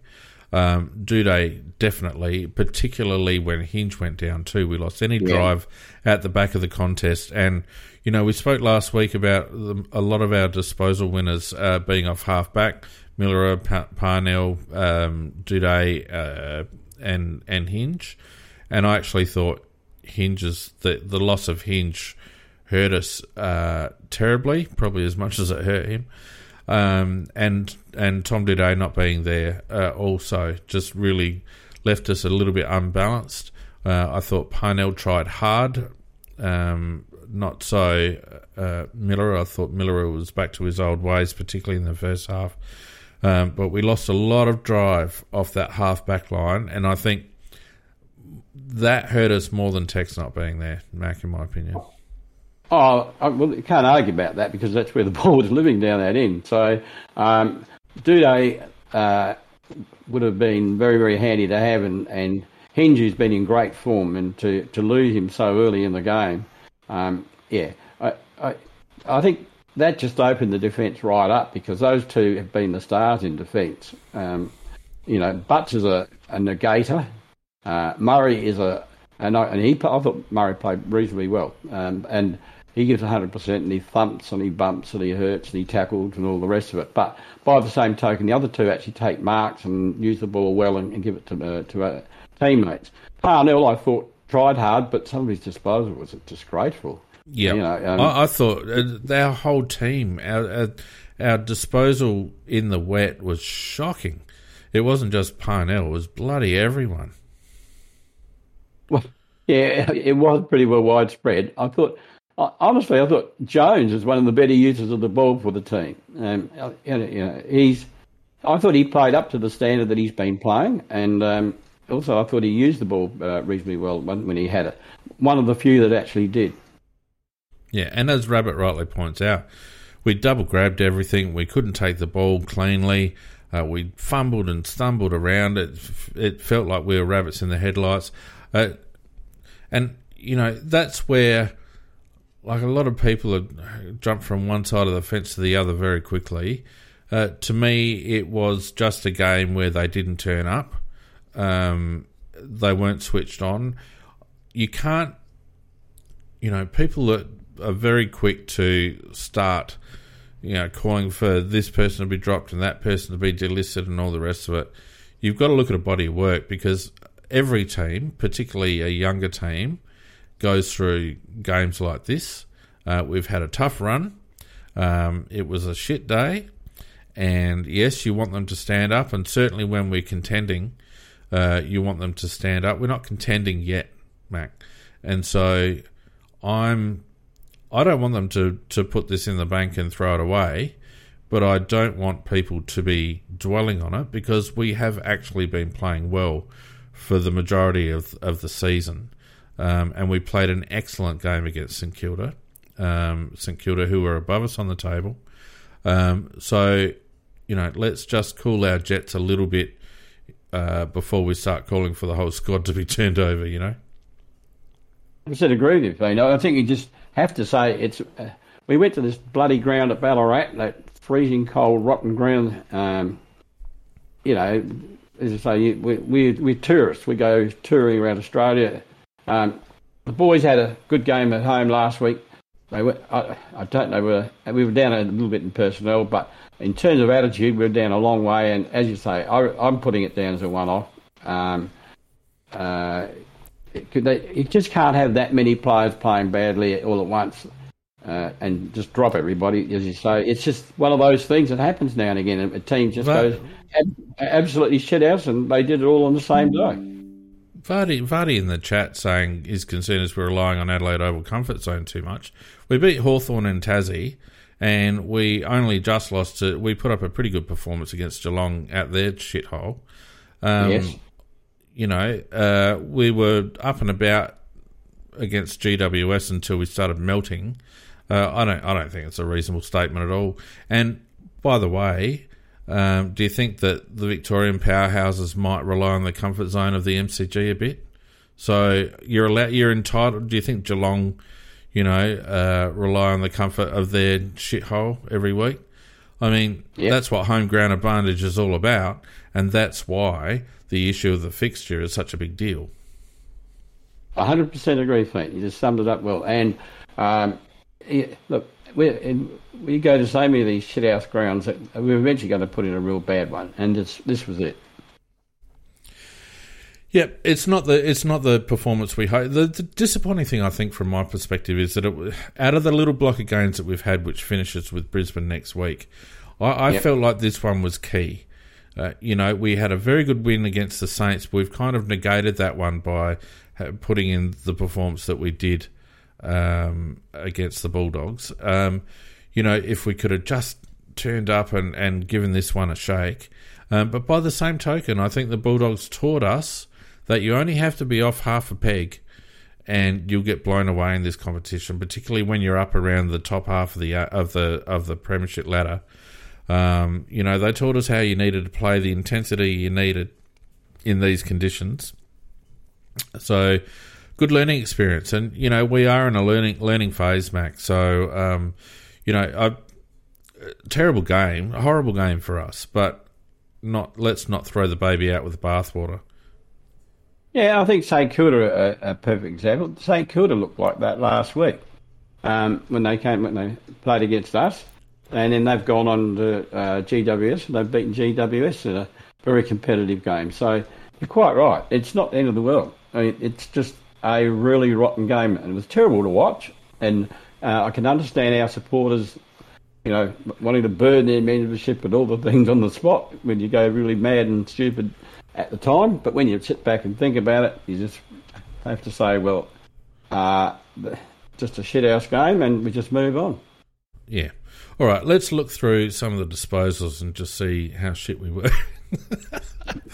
um, Doedee definitely, particularly when Hinge went down too. We lost any yeah. drive at the back of the contest, and you know we spoke last week about the, a lot of our disposal winners uh, being off half back, Milera, pa- Parnell, um, uh, and and Hinge, and I actually thought Hinge's the the loss of Hinge hurt us uh, terribly, probably as much as it hurt him. Um, and and Tom Doedee not being there uh, also just really left us a little bit unbalanced. Uh, I thought Parnell tried hard, um, not so uh, Milera. I thought Milera was back to his old ways, particularly in the first half. Um, but we lost a lot of drive off that half back line, and I think that hurt us more than Tex not being there, Mac, in my opinion. Oh, well, you can't argue about that because that's where the <laughs> ball was living down that end. So, um, uh, would have been very, very handy to have, and, and Hinge has been in great form, and to, to lose him so early in the game, um, yeah, I, I, I think that just opened the defence right up because those two have been the stars in defence. Um, you know, Butts is a, a negator. Uh, Murray is a, and, I, and he, I thought Murray played reasonably well. Um, and he gives 100% and he thumps and he bumps and he hurts and he tackles and all the rest of it. But by the same token, the other two actually take marks and use the ball well and, and give it to, uh, to uh, teammates. Parnell, I thought, tried hard, but some of his disposal was disgraceful. Yeah, you know, um, I, I, thought uh, our whole team, our, our, our disposal in the wet was shocking. It wasn't just Parnell; it was bloody everyone. Well, <laughs> Yeah, it was pretty well widespread. I thought, honestly, I thought Jones is one of the better users of the ball for the team. Um, you know, he's, I thought he played up to the standard that he's been playing, and um, also I thought he used the ball uh, reasonably well when, he had it. One of the few that actually did. Yeah, and as Rabbit rightly points out, we double grabbed everything. We couldn't take the ball cleanly. Uh, we fumbled and stumbled around. It it felt like we were rabbits in the headlights. Uh, and you know that's where, like a lot of people have jumped from one side of the fence to the other very quickly. Uh, to me, it was just a game where they didn't turn up. Um, they weren't switched on. You can't, you know, people that are very quick to start you know, calling for this person to be dropped and that person to be delisted and all the rest of it. You've got to look at a body of work because every team, particularly a younger team, goes through games like this. Uh, we've had a tough run. Um, it was a shit day. And yes, you want them to stand up. And certainly when we're contending, uh, you want them to stand up. We're not contending yet, Mac. And so I'm I don't want them to, to put this in the bank and throw it away, but I don't want people to be dwelling on it because we have actually been playing well for the majority of, of the season. Um, and we played an excellent game against St Kilda. Um, St Kilda, who were above us on the table. Um, so, you know, let's just cool our jets a little bit uh, before we start calling for the whole squad to be <laughs> turned over, you know? I said agree with you, I think you just have to say it's. Uh, we went to this bloody ground at Ballarat, that freezing cold, rotten ground. Um, you know, as I say, we, we, we're tourists. We go touring around Australia. Um, the boys had a good game at home last week. They were, I, I don't know, whether, we were down a little bit in personnel, but in terms of attitude, we are down a long way. And as you say, I, am putting it down as a one-off. Um, uh, they, you just can't have that many players playing badly all at once uh, and just drop everybody, as you say. It's just one of those things that happens now and again. A team just goes absolutely shit out, and they did it all on the same day. Vardy, Vardy in the chat saying his concern is we're relying on Adelaide Oval comfort zone too much. We beat Hawthorn and Tassie, and we only just lost to. We put up a pretty good performance against Geelong at their shithole. Um, yes you know, uh, we were up and about against GWS until we started melting. Uh, I don't, I don't think it's a reasonable statement at all. And by the way, um, do you think that the Victorian powerhouses might rely on the comfort zone of the MCG a bit? So you're allowed, you're entitled. Do you think Geelong, you know, uh, rely on the comfort of their shithole every week? I mean, yep. that's what home ground advantage is all about, and that's why the issue of the fixture is such a big deal. 100% agree, Frank. You just summed it up well. And um, look, we we go to so many of these shithouse grounds that we're eventually going to put in a real bad one, and this was it. Yep, it's not the it's not the performance we hope. The, the, disappointing thing, I think, from my perspective, is that it, out of the little block of games that we've had, which finishes with Brisbane next week, I, I yep. felt like this one was key. Uh, you know, we had a very good win against the Saints. We've kind of negated that one by putting in the performance that we did um, against the Bulldogs. Um, you know, if we could have just turned up and, and given this one a shake. Um, but by the same token, I think the Bulldogs taught us that you only have to be off half a peg and you'll get blown away in this competition, particularly when you're up around the top half of the uh, of the of the premiership ladder. Um, you know, they taught us how you needed to play, the intensity you needed in these conditions. So, good learning experience, and you know, we are in a learning learning phase, Max. So, um, you know, a terrible game, a horrible game for us, but not. Let's not throw the baby out with the bathwater. Yeah, I think St Kilda a, a perfect example. St Kilda looked like that last week um, when they came when they played against us and then they've gone on to uh, GWS and they've beaten GWS in a very competitive game. So you're quite right. It's not the end of the world. I mean, it's just a really rotten game, and it was terrible to watch. And uh, I can understand our supporters, you know, wanting to burn their membership and all the <laughs> things on the spot when you go really mad and stupid at the time. But when you sit back and think about it, you just have to say, well, uh, just a shit house game, and we just move on. Yeah. All right, let's look through some of the disposals and just see how shit we were. <laughs>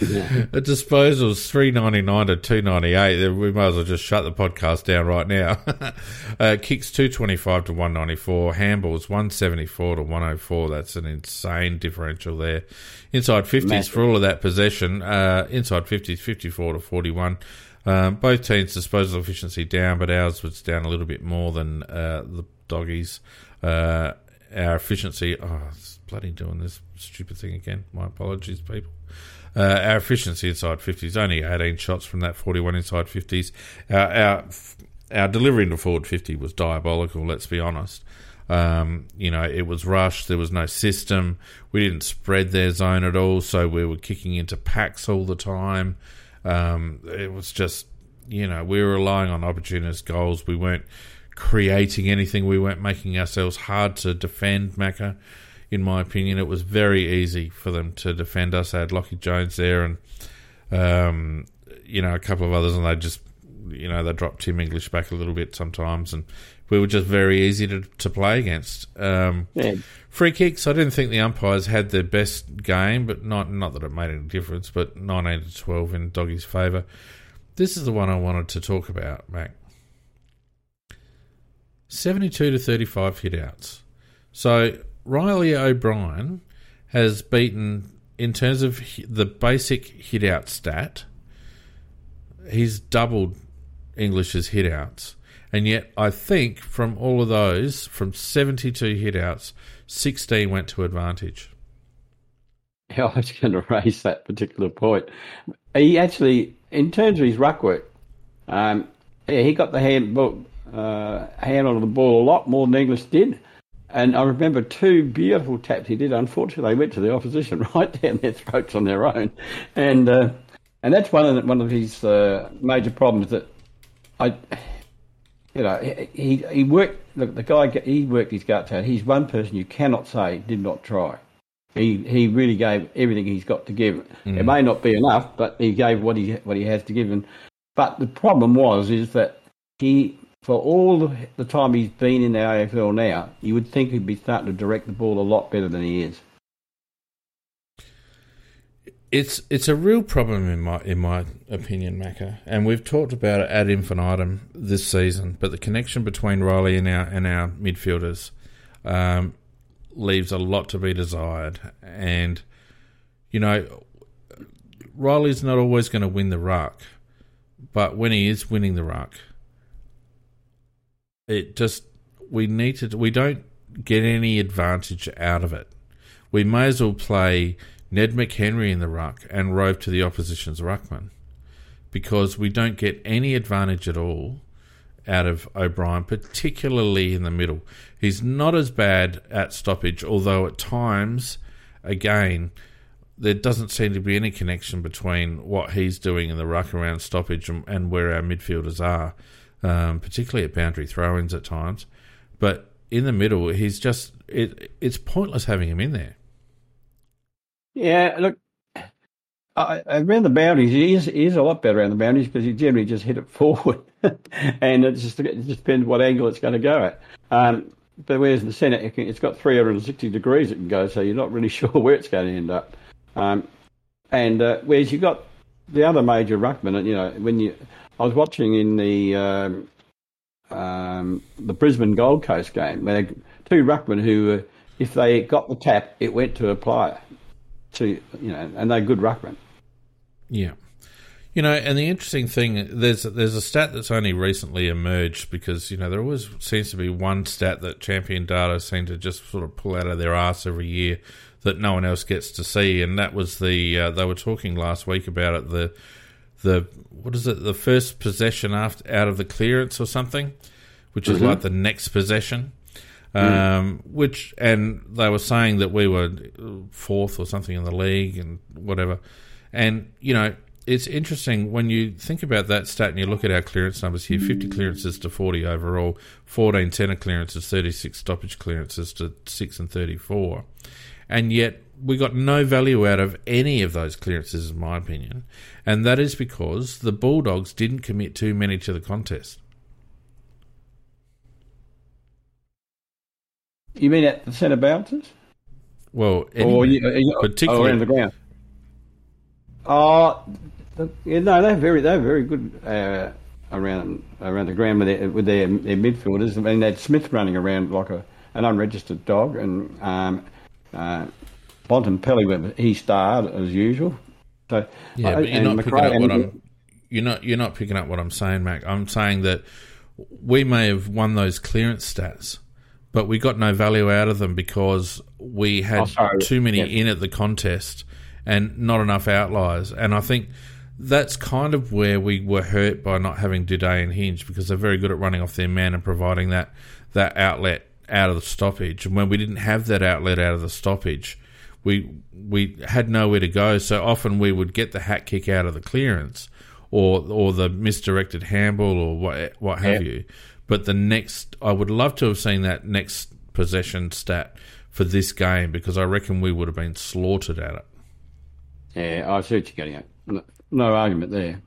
the disposals three ninety nine to two ninety eight. We might as well just shut the podcast down right now. <laughs> uh, kicks two twenty five to one ninety four. Handballs one seventy four to one hundred four. That's an insane differential there. Inside fifties for all of that possession. Uh, inside fifties fifty four to forty one. Um, both teams' disposal efficiency down, but ours was down a little bit more than uh, the doggies. Uh, our efficiency. Oh, it's bloody doing this stupid thing again. My apologies, people. Uh, our efficiency inside 50s, only 18 shots from that 41 inside 50s. Our, our, our delivery into forward 50 was diabolical, let's be honest. Um, you know, it was rushed. There was no system. We didn't spread their zone at all, so we were kicking into packs all the time. Um, it was just, you know, we were relying on opportunist goals. We weren't creating anything. We weren't making ourselves hard to defend, Macca in my opinion. It was very easy for them to defend us. They had Lockie Jones there and, um, you know, a couple of others, and they just, you know, they dropped Tim English back a little bit sometimes, and we were just very easy to, to play against. Um, yeah. Free kicks, I didn't think the umpires had their best game, but not not that it made any difference, but 19 to 12 in Doggy's favour. This is the one I wanted to talk about, Mac. 72 to 35 hitouts. So Riley O'Brien has beaten, in terms of the basic hit out stat, he's doubled English's hit outs. And yet, I think from all of those, from 72 hit outs, 16 went to advantage. <laughs> Yeah, I was going to raise that particular point. He actually, in terms of his ruck work, um, yeah, he got the hand, uh, hand on the ball a lot more than English did. And I remember two beautiful taps he did. Unfortunately, they went to the opposition <laughs> right down their throats on their own, and uh, and that's one of the, one of his uh, major problems. That I, you know, he he worked the, the guy he worked his guts out. He's one person you cannot say did not try. He he really gave everything he's got to give. Mm. It may not be enough, but he gave what he what he has to give. And but the problem was is that he for all the time he's been in the AFL now, you would think he'd be starting to direct the ball a lot better than he is. It's it's a real problem in my in my opinion, Macca, and we've talked about it ad infinitum this season. But the connection between Riley and our and our midfielders um, leaves a lot to be desired. And you know, Riley's not always going to win the ruck, but when he is winning the ruck, it just we need to we don't get any advantage out of it. We may as well play Ned McHenry in the ruck and rove to the opposition's ruckman because we don't get any advantage at all out of O'Brien, particularly in the middle. He's not as bad at stoppage, although at times, again, there doesn't seem to be any connection between what he's doing in the ruck around stoppage and, and where our midfielders are um, particularly at boundary throw-ins at times. But in the middle, he's just it, it's pointless having him in there. Yeah, look, I, around the boundaries, he is, he is a lot better around the boundaries because he generally just hit it <laughs> forward, and it just it just depends what angle it's going to go at. Um, but whereas in the centre, it has got 360 degrees it can go, so you're not really <laughs> sure where it's going to end up. Um, and uh, whereas you've got the other major ruckman, and you know when you I was watching in the um, um, the Brisbane Gold Coast game. Where two ruckmen who, uh, if they got the tap, it went to a player. To you know, and they're good ruckmen. Yeah. You know, and the interesting thing there's there's a stat that's only recently emerged because you know there always seems to be one stat that Champion Data seem to just sort of pull out of their ass every year that no one else gets to see, and that was the uh, they were talking last week about it the the what is it the first possession after out of the clearance or something, which is mm-hmm. like the next possession. Mm. Um, which and they were saying that we were fourth or something in the league and whatever. And you know, it's interesting when you think about that stat and you look at our clearance numbers here: fifty clearances to forty overall, fourteen centre clearances, thirty-six stoppage clearances to six and thirty-four, and yet we got no value out of any of those clearances, in my opinion, and that is because the Bulldogs didn't commit too many to the contest. You mean at the centre bounces? Well, or you, you, particularly or around the ground? Oh, yeah, no, they're very they're very good uh, around around the ground with their, with their, their midfielders. I mean, they had Smith running around like a an unregistered dog, and um, uh, Bontempelli went. he starred as usual. So yeah, but you're not picking up what I'm. You're not. You're not picking up what I'm saying, Mac. I'm saying that we may have won those clearance stats, but we got no value out of them because we had Oh, too many Yeah. in at the contest and not enough outliers. And I think that's kind of where we were hurt by not having Doedee and Hinge because they're very good at running off their man and providing that that outlet out of the stoppage. And when we didn't have that outlet out of the stoppage, we we had nowhere to go. So often we would get the hat kick out of the clearance or or the misdirected handball or what what have Yeah. you. But the next, I would love to have seen that next possession stat for this game because I reckon we would have been slaughtered at it. Yeah, I see what you're getting at. No, no argument there.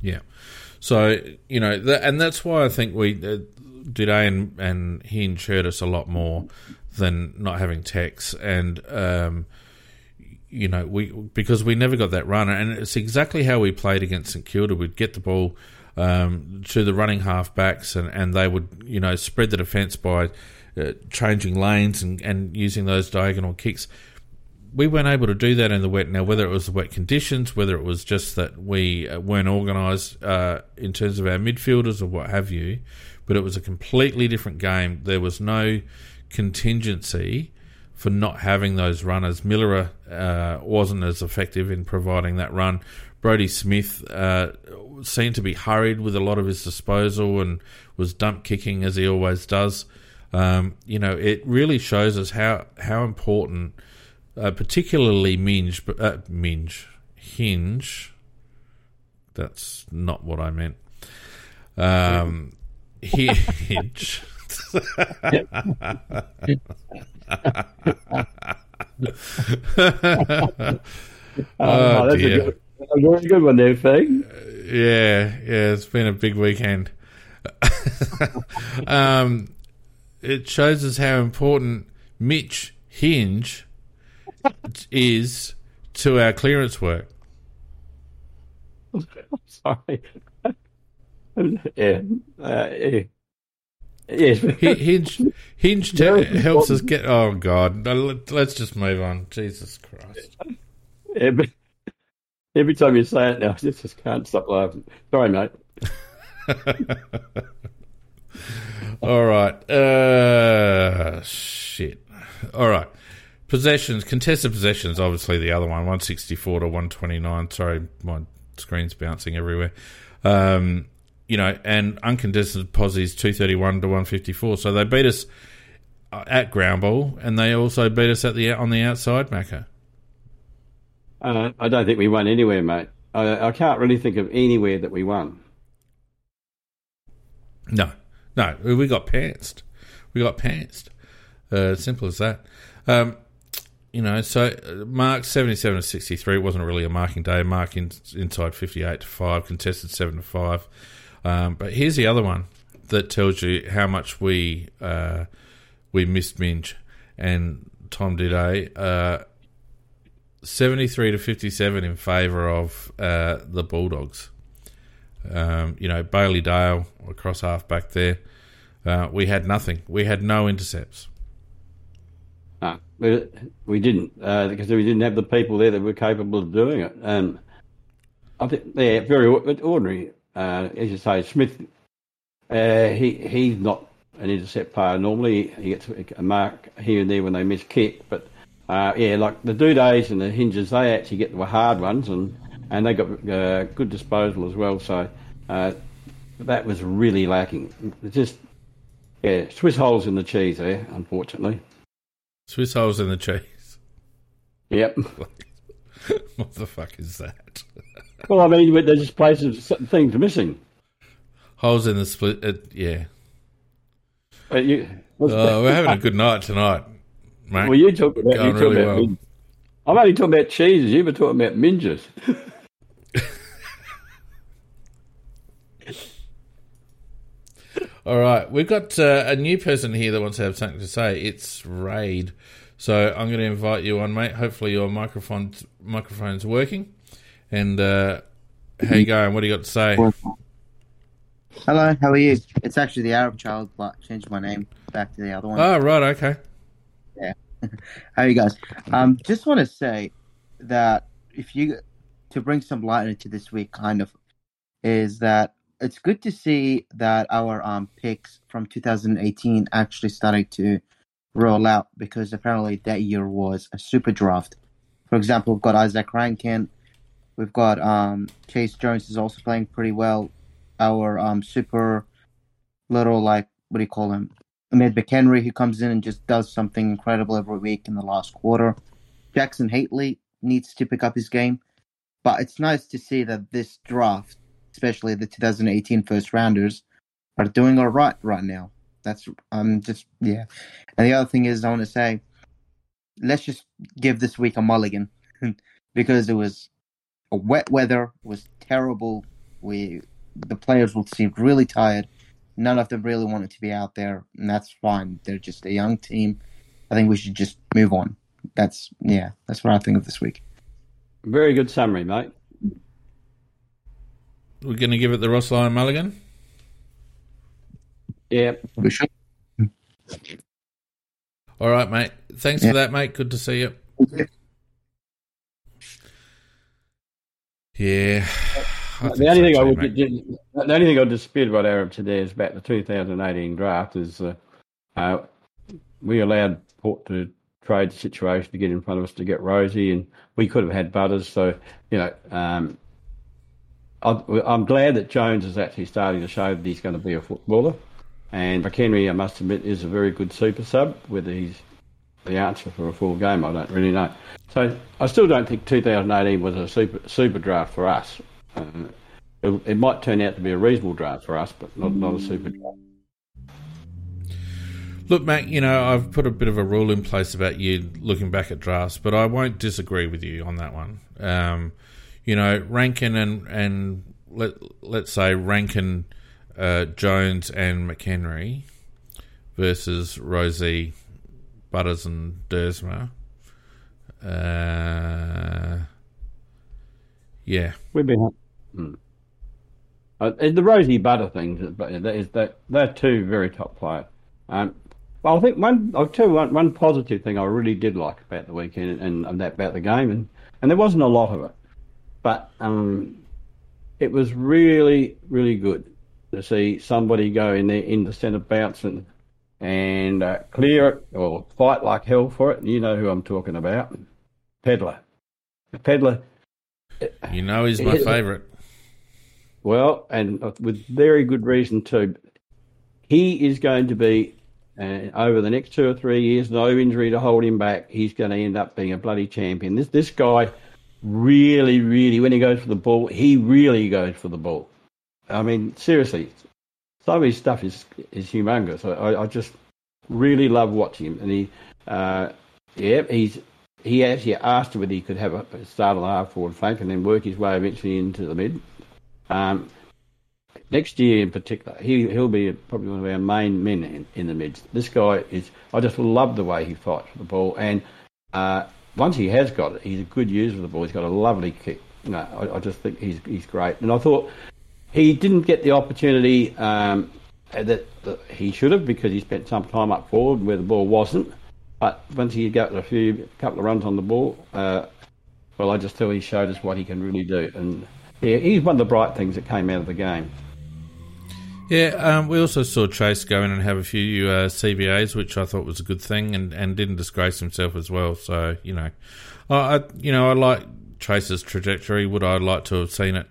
Yeah. So you know, that, and that's why I think we uh, Doedee and and Hinge hurt us a lot more than not having Tex, and um, you know, we because we never got that run, and it's exactly how we played against St Kilda. We'd get the ball um, to the running half backs, and, and they would you know spread the defence by uh, changing lanes and, and using those diagonal kicks we weren't able to do that in the wet. Now, whether it was the wet conditions, whether it was just that we uh, weren't organised uh, in terms of our midfielders or what have you, but it was a completely different game. There was no contingency for not having those runners. Milera uh, wasn't as effective in providing that run. Brodie Smith uh, seemed to be hurried with a lot of his disposal and was dump kicking as he always does. Um, you know, it really shows us how how important uh, particularly Minge, uh, Minge, Hinge. That's not what I meant. Um, Hinge. Oh, that's dear. a good, a very good one there, Fee. Yeah, yeah, it's been a big weekend. <laughs> um, it shows us how important Mitch Hinge is to our clearance work. <laughs> I'm Sorry. <laughs> yeah. Uh, yeah. Yes. Hi- Hinge, Hinge <laughs> te- helps us get. Oh God, let- let's just move on. Jesus Christ. every, every time you say it now, <laughs> I just can't stop laughing. Sorry, mate. <laughs> All right. Uh, shit. All right. Possessions, contested possessions, obviously the other one, 164 to 129. Sorry, my screen's bouncing everywhere. Um, you know, and uncontested posies 231 to 154. So they beat us uh, at ground ball, and they also beat us at the on the outside, Macca. Uh, I don't think we won anywhere, mate. I, I can't really think of anywhere that we won. No, no, we got pantsed. We got pantsed. Uh, simple as that. Um, you know, so uh, mark seventy-seven to sixty-three wasn't really a marking day. Mark in, inside fifty-eight to five, contested seven to five. Um, but here's the other one that tells you how much we uh, we missed Minge and Tom Doedee. Uh, Seventy-three to fifty-seven in favour of uh, the Bulldogs. Um, you know, Bailey Dale across half back there. Uh, we had nothing. We had no intercepts. No, we, we didn't uh, because we didn't have the people there that were capable of doing it. Um, I think they're very ordinary. Uh, as you say, Smith, uh, he he's not an intercept player normally. He gets a mark here and there when they miss kick, but uh, yeah, like the Doedees and the hinges, they actually get the hard ones, and and they got uh, good disposal as well. So uh, that was really lacking. It's just yeah, Swiss holes in the cheese there, unfortunately. Swiss holes in the cheese. Yep. <laughs> what the fuck is that? Well, I mean, there's just places, and things missing. Holes in the split. Uh, yeah. Uh, you, Oh, we're having a good night tonight. mate. Well, you talk about, you talk really about well. min- I'm only talking about cheeses. You were talking about minges. <laughs> All right, we've got uh, a new person here that wants to have something to say. It's Raid. So I'm going to invite you on, mate. Hopefully your microphone microphone's working. And uh, how you going? What do you got to say? Hello, how are you? It's actually the Arab child, but changed my name back to the other one. Oh, right, okay. Yeah. <laughs> how are you guys? Um, just want to say that if you to bring some light into this week, kind of, is that it's good to see that our um picks from 2018 actually started to roll out because apparently that year was a super draft. For example, we've got Isaac Rankine, we've got um Chayce Jones is also playing pretty well. Our um super little like what do you call him? Ned McHenry, who comes in and just does something incredible every week in the last quarter. Jackson Hately needs to pick up his game, but it's nice to see that this draft, especially the 2018 first rounders, are doing all right right now. That's I'm um just yeah. And the other thing is, I want to say, let's just give this week a mulligan <laughs> because it was wet weather, was terrible. We the players will seem really tired none of them really wanted to be out there, and that's fine. They're just a young team. I think we should just move on. That's yeah, that's what I think of this week. Very good summary, mate. We're going to give it the Ross Lyon Mulligan. Yeah, We should. All right, mate. Thanks Yeah. for that, mate. Good to see you. Yeah. I the only so thing I would mate. the only thing I dispute about Arab today is about the 2018 draft is uh, uh, we allowed Port to trade the situation to get in front of us to get Rozee, and we could have had Butters. So you know, um, I, I'm glad that Jones is actually starting to show that he's going to be a footballer, and McHenry, I must admit, is a very good super sub. Whether he's the answer for a full game, I don't really know. So I still don't think 2018 was a super super draft for us. Uh, it, it might turn out to be a reasonable draft for us, but not, not a super draft. Look, Mac, you know, I've put a bit of a rule in place about you looking back at drafts, but I won't disagree with you on that one. Um, you know, Rankine and, and let, let's say Rankine, uh, Jones, and McHenry versus Rozee, Butters, and Duursma. Uh, yeah. We've been. Hmm. Uh, the Rozee Butter thing, but that is that they're two very top players. Um, well, I think one. I'll tell you one, one positive thing I really did like about the weekend and, and that about the game, and, and there wasn't a lot of it, but um, it was really really good to see somebody go in there in the centre bounce and and uh, clear it or fight like hell for it. And you know who I'm talking about, Pedlar. Pedlar You know he's my favourite. Well, and with very good reason too. He is going to be uh, over the next two or three years, no injury to hold him back. He's going to end up being a bloody champion. This this guy really, really, when he goes for the ball, he really goes for the ball. I mean, seriously, some of his stuff is is humongous. I, I just really love watching him, and he, uh, yeah, he's he actually asked whether he could have a start on the half forward flank and then work his way eventually into the mid. Um, next year in particular, he he'll be probably one of our main men in, in the mids. This guy is. I just love the way he fights for the ball, and uh, once he has got it, he's a good user of the ball. He's got a lovely kick. No, I, I just think he's he's great, and I thought he didn't get the opportunity um, that, that he should have because he spent some time up forward where the ball wasn't. But once he got a few couple of runs on the ball, uh, well, I just feel he showed us what he can really do, and yeah, he's one of the bright things that came out of the game. Yeah, um, we also saw Chayce go in and have a few uh, CBAs, which I thought was a good thing, and, and didn't disgrace himself as well. So you know, I, you know I like Chayce's trajectory. Would I like to have seen it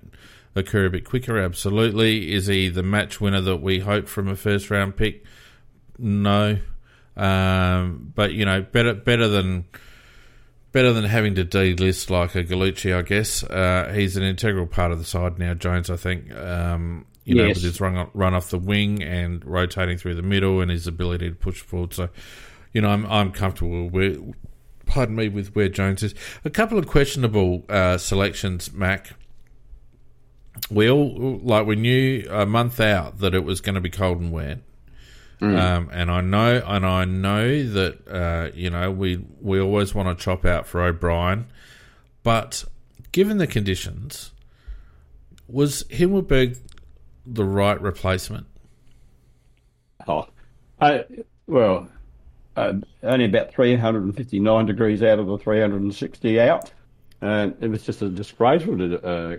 occur a bit quicker? Absolutely. Is he the match winner that we hope from a first round pick? No, um, but you know, better better than better than having to delist like a Galucci, I guess. Uh, he's an integral part of the side now, Jones. I think. Um, you know, Yes. with his run run off the wing and rotating through the middle, and his ability to push forward. So, you know, I'm I'm comfortable with. Pardon me, with where Jones is. A couple of questionable uh, selections, Mac. We all like we knew a month out that it was going to be cold and wet. Um, and I know, and I know that uh, you know we we always want to chop out for O'Brien, but given the conditions, was Himmelberg the right replacement? Oh, I, well, uh, only about 359 degrees out of the 360 out. And it was just a disgraceful uh,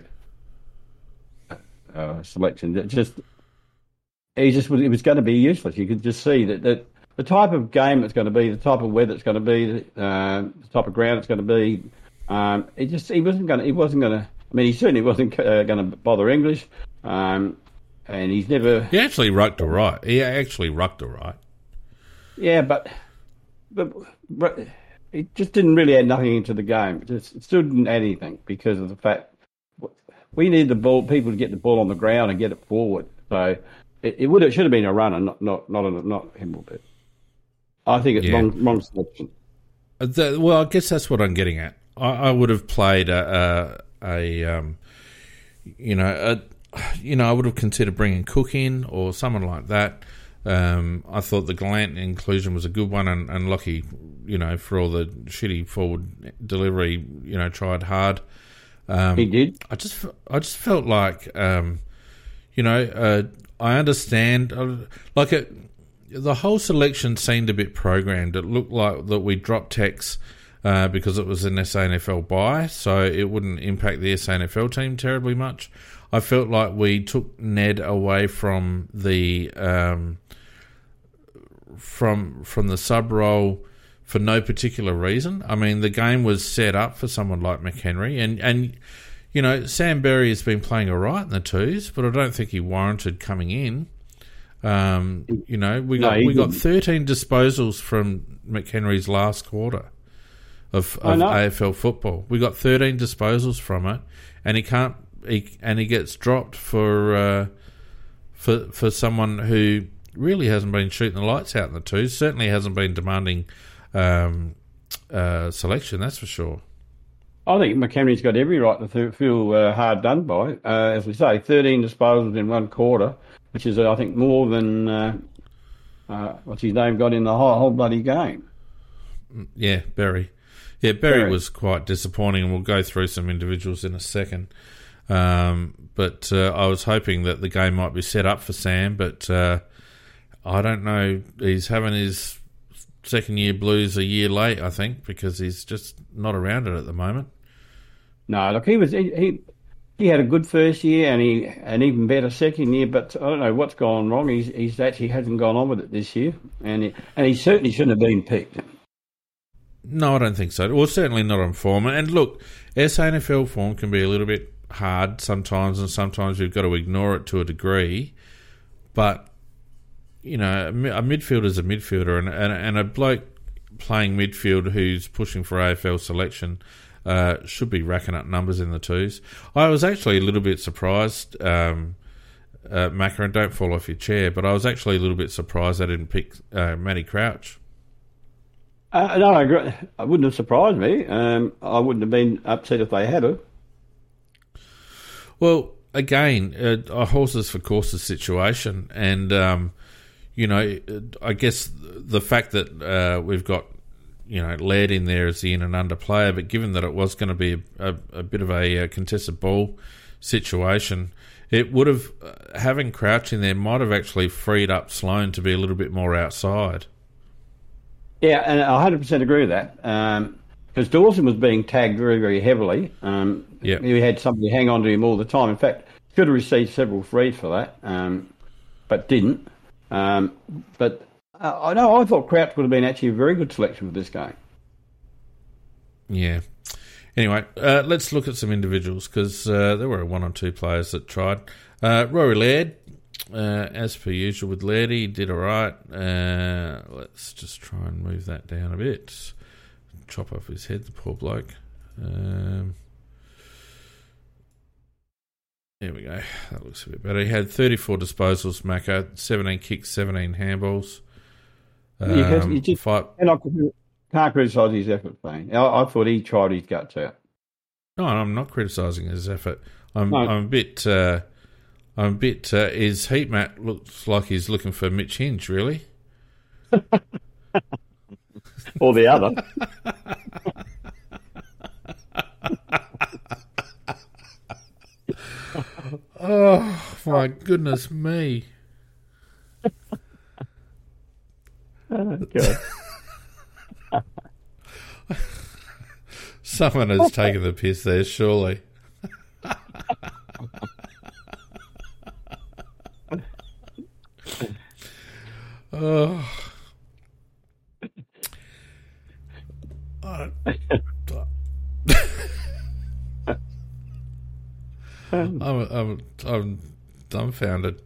uh, selection. It just, he just was, it was going to be useless. You could just see that, that the type of game it's going to be, the type of weather it's going to be, uh, the type of ground it's going to be. Um, he just he wasn't going to he wasn't going to. I mean, he certainly wasn't uh, going to bother English. Um, and he's never. He actually rucked all right. He actually rucked all right. Yeah, but, but but it just didn't really add nothing into the game. It, just, it still didn't add anything because of the fact we need the ball, people to get the ball on the ground and get it forward. So it, it would it should have been a runner, not not not a, not Himmelberg. I think it's Yeah. wrong wrong selection. Uh, the- well, I guess that's what I'm getting at. I, I would have played a, a, a um, you know, a, you know, I would have considered bringing Cook in or someone like that. Um, I thought the Gallant inclusion was a good one, and, and lucky, you know, for all the shitty forward delivery, you know, tried hard. Um, He did. I just, I just felt like, um, you know, uh, I understand, uh, like it, the whole selection seemed a bit programmed. It looked like that we dropped Tex uh, because it was an SANFL buy, so it wouldn't impact the SANFL team terribly much. I felt like we took Ned away from the um, from from the sub role for no particular reason. I mean, the game was set up for someone like McHenry, and and you know Sam Berry has been playing all right in the twos, but I don't think he warranted coming in. Um, you know, we got he we got thirteen disposals from McHenry's last quarter of, of. AFL football. We got thirteen disposals from it, and he can't. He, and he gets dropped for uh, for for someone who really hasn't been shooting the lights out in the twos. Certainly hasn't been demanding um, uh, selection. That's for sure. I think McHenry's got every right to th- feel uh, hard done by. Uh, as we say, 13 disposals in one quarter, which is, uh, I think, more than uh, uh, what's his name got in the whole, whole bloody game. Yeah, Berry. Yeah, Berry Berry. was quite disappointing, and we'll go through some individuals in a second. Um, but uh, I was hoping that the game might be set up for Sam, but uh, I don't know. He's having his second year blues a year late, I think, because he's just not around it at the moment. No, look, he was he, he he had a good first year and he an even better second year, but I don't know what's gone wrong. He's he's actually hasn't gone on with it this year, and he, and he certainly shouldn't have been picked. No, I don't think so. Well, certainly not on form. And look, SANFL form can be a little bit hard sometimes, and sometimes we've got to ignore it to a degree. But you know, a midfielder is a midfielder, and, and and a bloke playing midfield who's pushing for AFL selection uh, should be racking up numbers in the twos. I was actually a little bit surprised. Um, uh, don't fall off your chair, but I was actually a little bit surprised I didn't pick uh, Matty Crouch. Uh, no, I agree. It wouldn't have surprised me. Um, I wouldn't have been upset if they had it. Well, again, uh, a horses for courses situation, and um, you know, I guess the fact that uh, we've got you know Laird in there as the in and under player, but given that it was going to be a, a, bit of a, uh contested ball situation, it would have uh, having Crouch in there might have actually freed up Sloan to be a little bit more outside. Yeah, and I 100% agree with that. Because Dawson was being tagged very, very heavily. Um, Yeah. He had somebody hang on to him all the time. In fact, could have received several frees for that, um, but didn't. Um, but uh, I know I thought Crouch would have been actually a very good selection for this game. Yeah. Anyway, uh, let's look at some individuals because uh, there were one or two players that tried. Uh, Rory Laird, uh, as per usual with Laird, he did all right. Uh, let's just try and move that down a bit. Chop off his head, the poor bloke. Um, there we go. That looks a bit better. He had 34 disposals, Macca, 17 kicks, 17 handballs. You Um, you just-. And I can't criticise his effort, Payne. I, I thought he tried his guts out. No, I'm not criticising his effort. I'm, No. I'm a bit. Uh, I'm a bit. Uh, his heat map looks like he's looking for Mitch Hinge, really. <laughs> Or the other. <laughs> Oh <laughs> my goodness me! Oh, God. <laughs> Someone has taken the piss there, surely. <laughs> oh. I- I'm, I'm, I'm dumbfounded.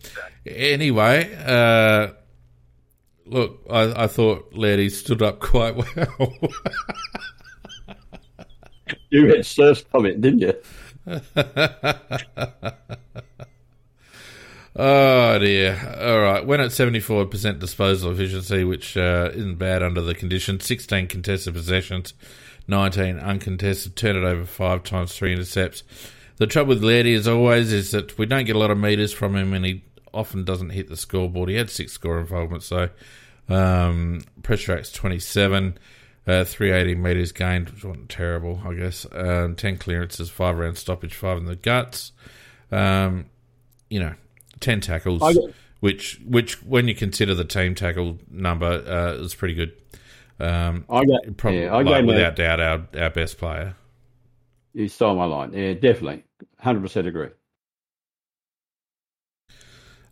Anyway, uh, look, I, I thought Laddie stood up quite well. <laughs> You read Surf's comment, didn't you? <laughs> oh dear. All right. Went at 74% disposal efficiency, which uh, isn't bad under the conditions. 16 contested possessions, 19 uncontested. Turned it over five times, three intercepts. The trouble with Laddie, as always, is that we don't get a lot of meters from him, and he often doesn't hit the scoreboard. He had six score involvements, so um, pressure acts 27. Uh, 380 metres gained, which wasn't terrible, I guess. Um, 10 clearances, 5 round stoppage, 5 in the guts. Um, you know, 10 tackles, which, which when you consider the team tackle number, uh, is pretty good. Um, I got, probably, yeah, I like, without doubt, our, our best player. You stole my line. Yeah, definitely. 100% agree.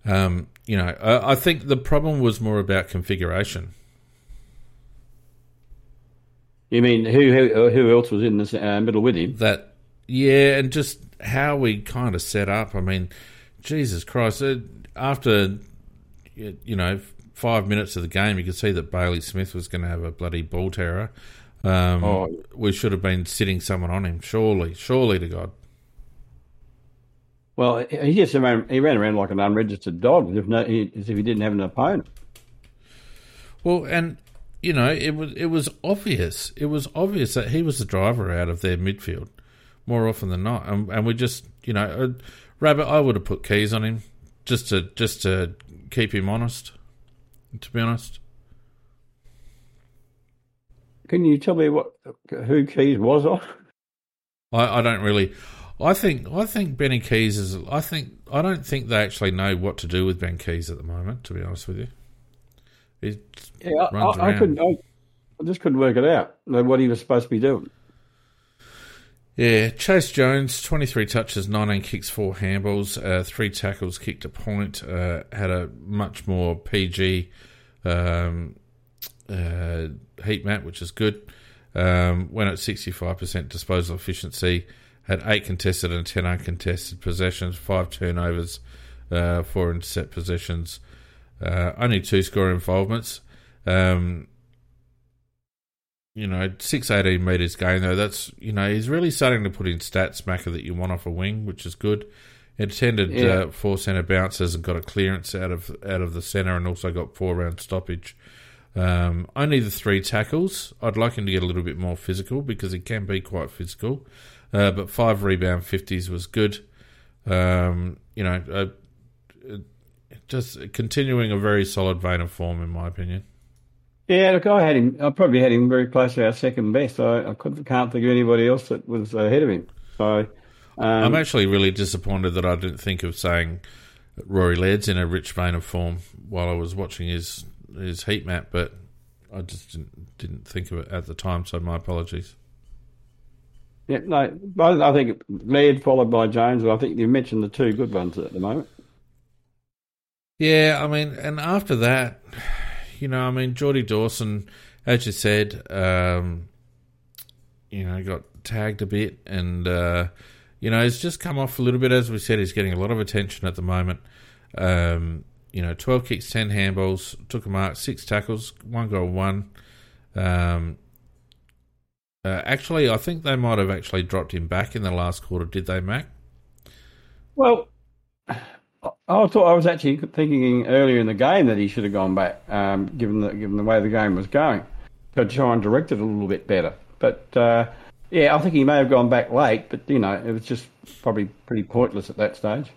Um, you know, I, I think the problem was more about configuration. You mean who who, who else was in the uh, middle with him? that yeah and just how we kind of set up i mean jesus christ uh, after you know five minutes of the game you could see that bailey smith was going to have a bloody ball terror um, Oh. we should have been sitting someone on him surely surely to god Well, he just ran, he ran around like an unregistered dog as if, no, he, as if he didn't have an opponent. well and you know it was it was obvious it was obvious that he was the driver out of their midfield more often than not and, and we just you know uh, rabbit i would have put Keays on him just to just to keep him honest to be honest Can you tell me what who Keays was on? I, I don't really. I think I think Benny Keays is. I think I don't think they actually know what to do with Ben Keays at the moment. To be honest with you, he, Yeah, I, I, couldn't. I, I just couldn't work it out. like, What he was supposed to be doing. yeah. Chayce Jones, twenty three touches, nineteen kicks, four handballs, uh, three tackles, kicked a point. Uh, had a much more PG um, uh, heat map, which is good. Um, went at sixty five percent disposal efficiency. Had eight contested and ten uncontested possessions, five turnovers, uh, four intercept possessions, uh, only two score involvements. Um, you know, six eighteen meters gain though. That's you know he's really starting to put in stats, Macca, that you want off a wing, which is good. Attended Yeah. uh, four centre bounces and got a clearance out of out of the centre, and also got four round stoppage. Um, only the three tackles. I'd like him to get a little bit more physical because he can be quite physical. Uh, but five rebound fifties was good. Um, you know, uh, just continuing a very solid vein of form, in my opinion. Yeah, look, I had him. I probably had him very close to our second best. I, I couldn't, can't think of anybody else that was ahead of him. So, um, I'm actually really disappointed that I didn't think of saying Rory Laird's in a rich vein of form while I was watching his his heat map, but I just didn't, didn't think of it at the time. So my apologies. Yeah, no, but I think Laird followed by Jones. I think you mentioned the two good ones at the moment. Yeah, I mean, and after that, you know, I mean, Geordie Dawson, as you said, um, you know, got tagged a bit, and uh, you know, he's just come off a little bit. As we said, he's getting a lot of attention at the moment. Um, you know, twelve kicks, ten handballs, took a mark, six tackles, one goal, one. Um, uh, actually, I think they might have actually dropped him back in the last quarter. Did they, Mac? Well, I thought I was actually thinking earlier in the game that he should have gone back, um, given the given the way the game was going, to try and direct it a little bit better. But uh, yeah, I think he may have gone back late, but you know, it was just probably pretty pointless at that stage.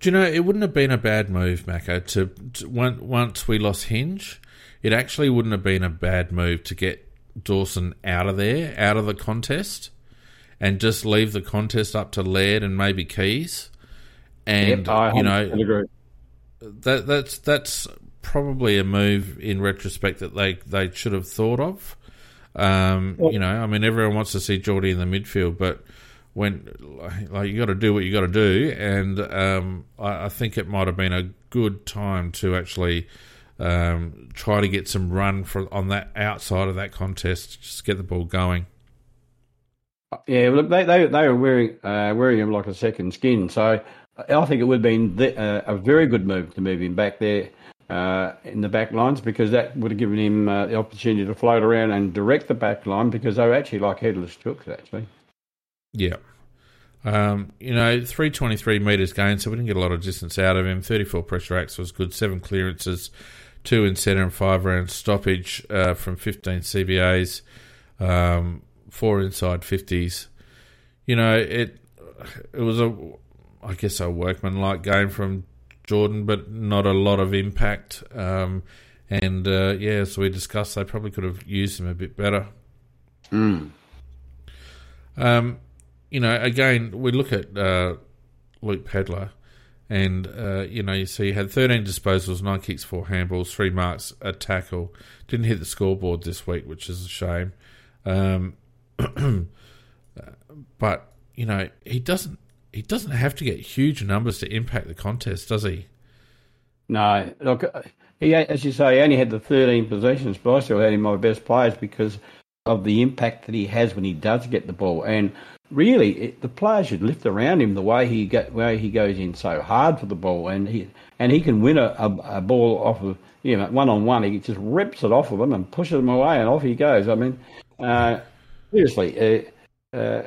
Do you know it wouldn't have been a bad move, Mako, to, to once we lost Hinge, it actually wouldn't have been a bad move to get Dawson out of there, out of the contest, and just leave the contest up to Laird and maybe Keays. And yep, you know that that's that's probably a move in retrospect that they they should have thought of. Um, You know, I mean, everyone wants to see Geordie in the midfield, but when like you got to do what you got to do, and um, I, I, think it might have been a good time to actually um, try to get some run for on that outside of that contest, just get the ball going. Yeah, look, they they, they were wearing uh, wearing him like a second skin, so I think it would have been the, uh, a very good move to move him back there uh, in the back lines because that would have given him uh, the opportunity to float around and direct the back line because they were actually like headless chooks, actually. Yeah. Um, you know, 323 metres gained, so we didn't get a lot of distance out of him. 34 pressure acts was good, seven clearances, two in centre and five round stoppage uh, from 15 CBAs, um, four inside 50s. You know, it it was a I guess, a workman-like game from Jordan, but not a lot of impact. Um, and uh, yeah, so we discussed, they probably could have used him a bit better. Mm. Um, you know, again, we look at uh, Luke Pedlar, and uh, you know, you see he had 13 disposals, nine kicks, four handballs, three marks, a tackle. Didn't hit the scoreboard this week, which is a shame. Um, <clears throat> but you know, he doesn't he doesn't have to get huge numbers to impact the contest, does he? No, look, he as you say, he only had the 13 possessions, but I still had him my best players because of the impact that he has when he does get the ball. And really, it, the players should lift around him the way he get, way he goes in so hard for the ball, and he and he can win a, a, a ball off of you know one on one. He just rips it off of him and pushes him away, and off he goes. I mean, uh, seriously. Uh, uh,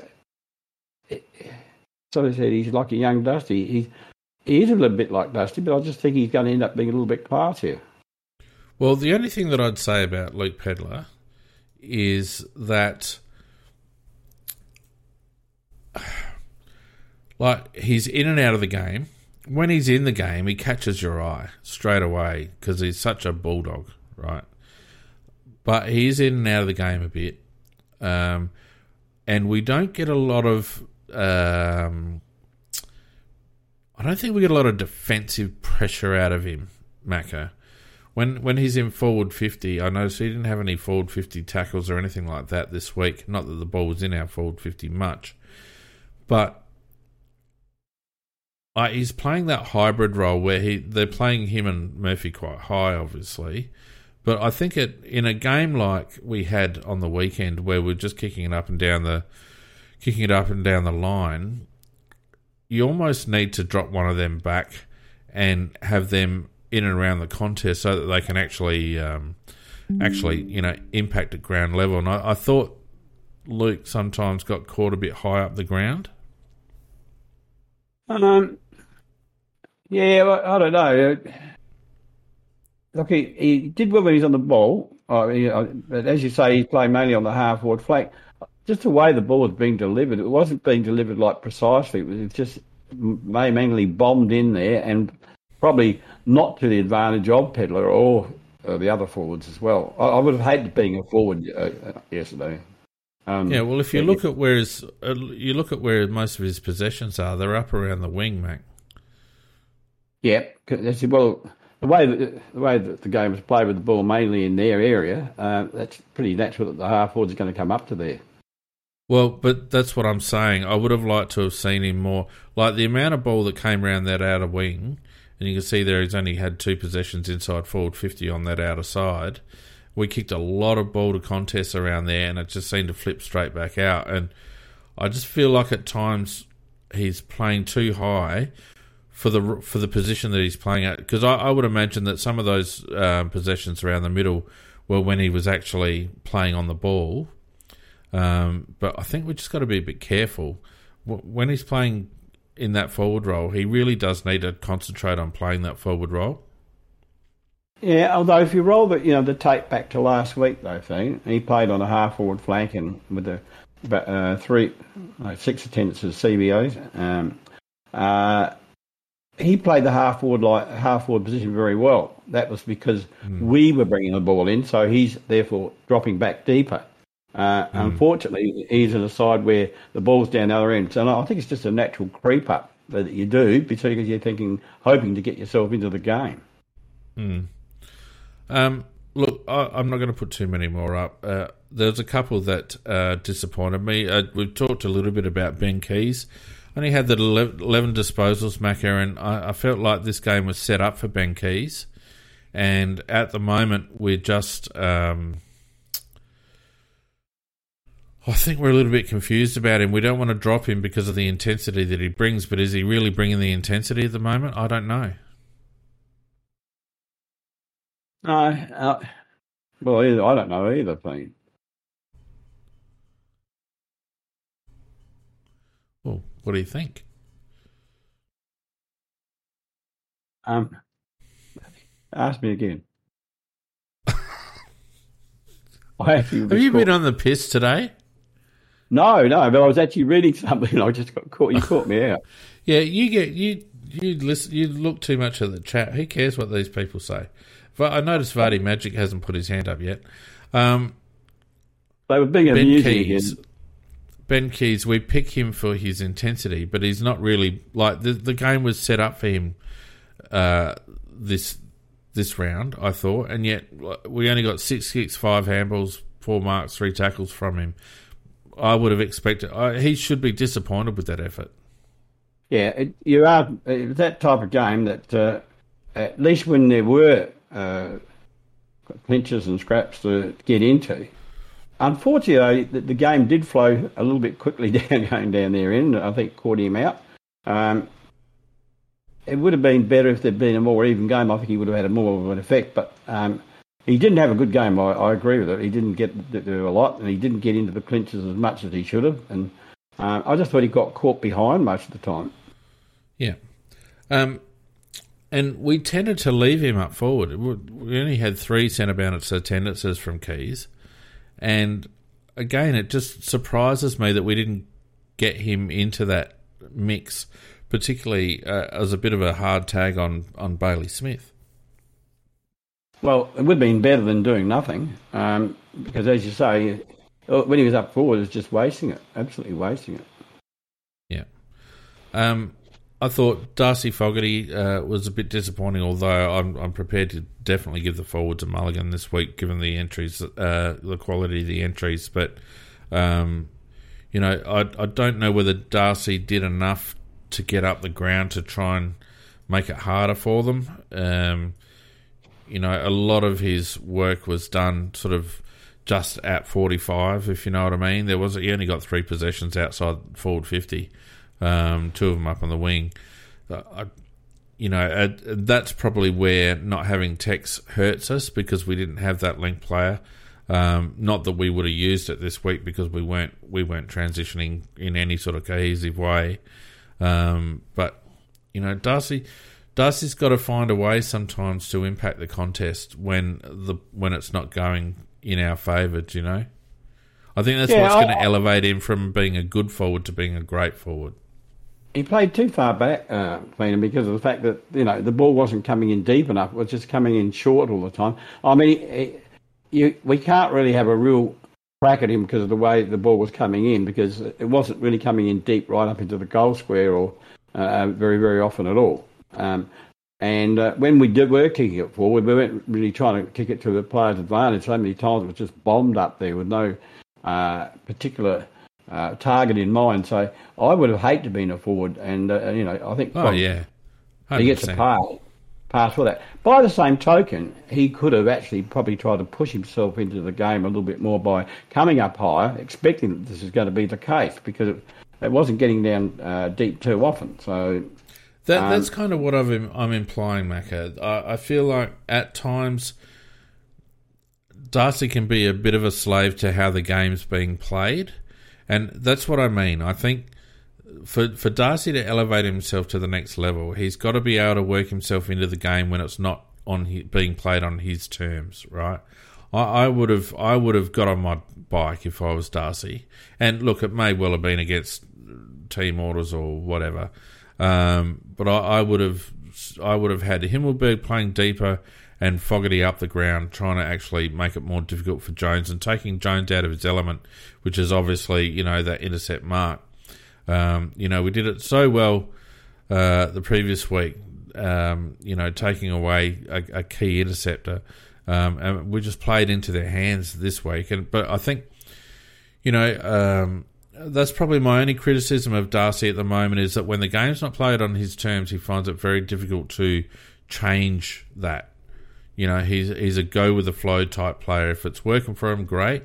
so I said, he's like a young Dusty. He, he is a little bit like Dusty, but I just think he's going to end up being a little bit classier. Well, the only thing that I'd say about Luke Pedlar is that, like, he's in and out of the game. When he's in the game, he catches your eye straight away because he's such a bulldog, right? But he's in and out of the game a bit. Um, and we don't get a lot of um, I don't think we get a lot of defensive pressure out of him, Mako. When when he's in forward fifty, I noticed he didn't have any forward fifty tackles or anything like that this week. Not that the ball was in our forward fifty much, but uh, he's playing that hybrid role where he they're playing him and Murphy quite high, obviously. But I think it in a game like we had on the weekend, where we're just kicking it up and down the kicking it up and down the line, you almost need to drop one of them back and have them in and around the contest so that they can actually um, actually you know impact at ground level. And I, I, thought Luke sometimes got caught a bit high up the ground. Um, yeah, I, I don't know. Look, he, he did well when he's on the ball. Uh, he, uh, but as you say, he's playing mainly on the half forward flank just the way the ball was being delivered, it wasn't being delivered like precisely. It was just mainly bombed in there and probably not to the advantage of Pedlar or uh, the other forwards as well. I, I, would have hated being a forward uh, uh yesterday. Um, yeah, well, if you look at where his, uh, you look at where most of his possessions are, they're up around the wing, Mac. Yeah, well, the way that, the way that the game is played with the ball mainly in their area, uh, that's pretty natural that the half are going to come up to there. Well, but that's what I'm saying. I would have liked to have seen him more. Like the amount of ball that came around that outer wing, and you can see there he's only had two possessions inside forward 50 on that outer side. We kicked a lot of ball to contests around there, and it just seemed to flip straight back out. And I just feel like at times he's playing too high for the for the position that he's playing at. Because I, I, would imagine that some of those um, possessions around the middle were when he was actually playing on the ball um, but I think we just got to be a bit careful when he's playing in that forward role. He really does need to concentrate on playing that forward role. Yeah, although if you roll the you know the tape back to last week though, thing he played on a half forward flank and with the about uh, three, no, six attendances CBOs. Um, uh, he played the half forward like half forward position very well. That was because mm. we were bringing the ball in, so he's therefore dropping back deeper. Uh, mm. Unfortunately, he's in a side where the ball's down the other end. So I think it's just a natural creep up that you do because you're thinking, hoping to get yourself into the game. Mm. Um, look, I, am not going to put too many more up. Uh, there's a couple that uh, disappointed me. Uh, we've talked a little bit about Ben Keays. Only had the 11 disposals, and I, I felt like this game was set up for Ben Keays. And at the moment, we're just. Um, I think we're a little bit confused about him. We don't want to drop him because of the intensity that he brings, but is he really bringing the intensity at the moment? I don't know. No, uh, well, I don't know either thing. What do you think? Um, ask me again. <laughs> Have you been on the piss today? No, no, but I was actually reading <laughs> something. I just got caught. You caught me out. <laughs> yeah, you get you you listen. You look too much at the chat. Who cares what these people say? But I noticed Vardy Magic hasn't put his hand up yet. Um, they were being ben Keays, again. Ben Keays, we pick him for his intensity, but he's not really like the the game was set up for him uh, this this round. I thought, and yet we only got six kicks, five handballs, four marks, three tackles from him. I would have expected he should be disappointed with that effort. Yeah, it, you are it that type of game that uh, at least when there were uh, clinches and scraps to get into. Unfortunately, the, the, game did flow a little bit quickly <laughs> down going down there in. I think caught him out. Um, it would have been better if there'd been a more even game. I think he would have had a more of an effect. But um, he didn't have a good game. I, I, agree with it. He didn't get do a lot, and he didn't get into the clinches as much as he should have. And uh, I just thought he got caught behind most of the time. Yeah. Um, and we tended to leave him up forward. We only had three centre bounce attendances from Keays. And again, it just surprises me that we didn't get him into that mix, particularly uh, as a bit of a hard tag on, on Bailey Smith. Well, it would have been better than doing nothing, um, because as you say, uh, when he was up forward, it was just wasting it, absolutely wasting it. Yeah. Um, I thought Darcy Fogarty uh, was a bit disappointing, although I'm, I'm prepared to definitely give the forward to Mulligan this week, given the entries, uh, the quality of the entries. But, um, you know, I, I don't know whether Darcy did enough to get up the ground to try and make it harder for them. Um, you know, a lot of his work was done sort of just at 45, if you know what I mean. There was he only got three possessions outside forward 50 um, two of them up on the wing. Uh, I, you know, uh, that's probably where not having Tex hurts us because we didn't have that link player. Um, not that we would have used it this week because we weren't we weren't transitioning in any sort of cohesive way. Um, but you know, Darcy Darcy's got to find a way sometimes to impact the contest when the when it's not going in our favour. Do You know, I think that's yeah, what's going to elevate him from being a good forward to being a great forward he played too far back, uh, because of the fact that you know the ball wasn't coming in deep enough; it was just coming in short all the time. I mean, you, we can't really have a real crack at him because of the way the ball was coming in, because it wasn't really coming in deep right up into the goal square or uh, very very often at all. Um, and uh, when we did were kicking it forward, we weren't really trying to kick it to the player's advantage. So many times it was just bombed up there with no uh, particular uh, target in mind. So I would have hated to been a forward, and uh, you know I think oh yeah, 100%. he gets a pass pass for that. By the same token, he could have actually probably tried to push himself into the game a little bit more by coming up higher, expecting that this is going to be the case because it, it wasn't getting down uh, deep too often. So. That, um, that's kind of what i am implying, Macca. I, I feel like at times Darcy can be a bit of a slave to how the game's being played. And that's what I mean. I think for for Darcy to elevate himself to the next level, he's got to be able to work himself into the game when it's not on his, being played on his terms, right? I, I would have I would have got on my bike if I was Darcy, and look, it may well have been against team orders or whatever, um, but I, I would have I would have had Himmelberg playing deeper and Fogarty up the ground, trying to actually make it more difficult for Jones and taking Jones out of his element, which is obviously you know that intercept mark. Um, you know we did it so well uh, the previous week. Um, you know taking away a, a key interceptor, um, and we just played into their hands this week. And but I think you know um, that's probably my only criticism of Darcy at the moment is that when the game's not played on his terms, he finds it very difficult to change that. You know, he's he's a go with the flow type player. If it's working for him, great.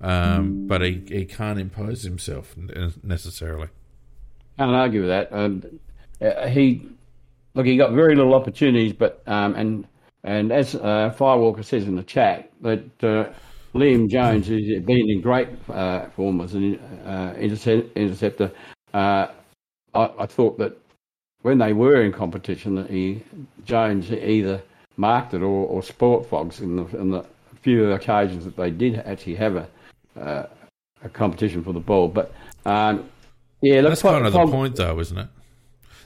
Um, but he, he can't impose himself necessarily. Can't argue with that. Um, he look, he got very little opportunities, but um, and and as uh, Firewalker says in the chat that uh, Liam Jones has been in great uh, form as an uh, interceptor. I, I, thought that when they were in competition, that he Jones either marked it or, or sport fogs in the, in the few occasions that they did actually have a uh, a competition for the ball. But um, yeah, that's kind of the point, though, isn't it?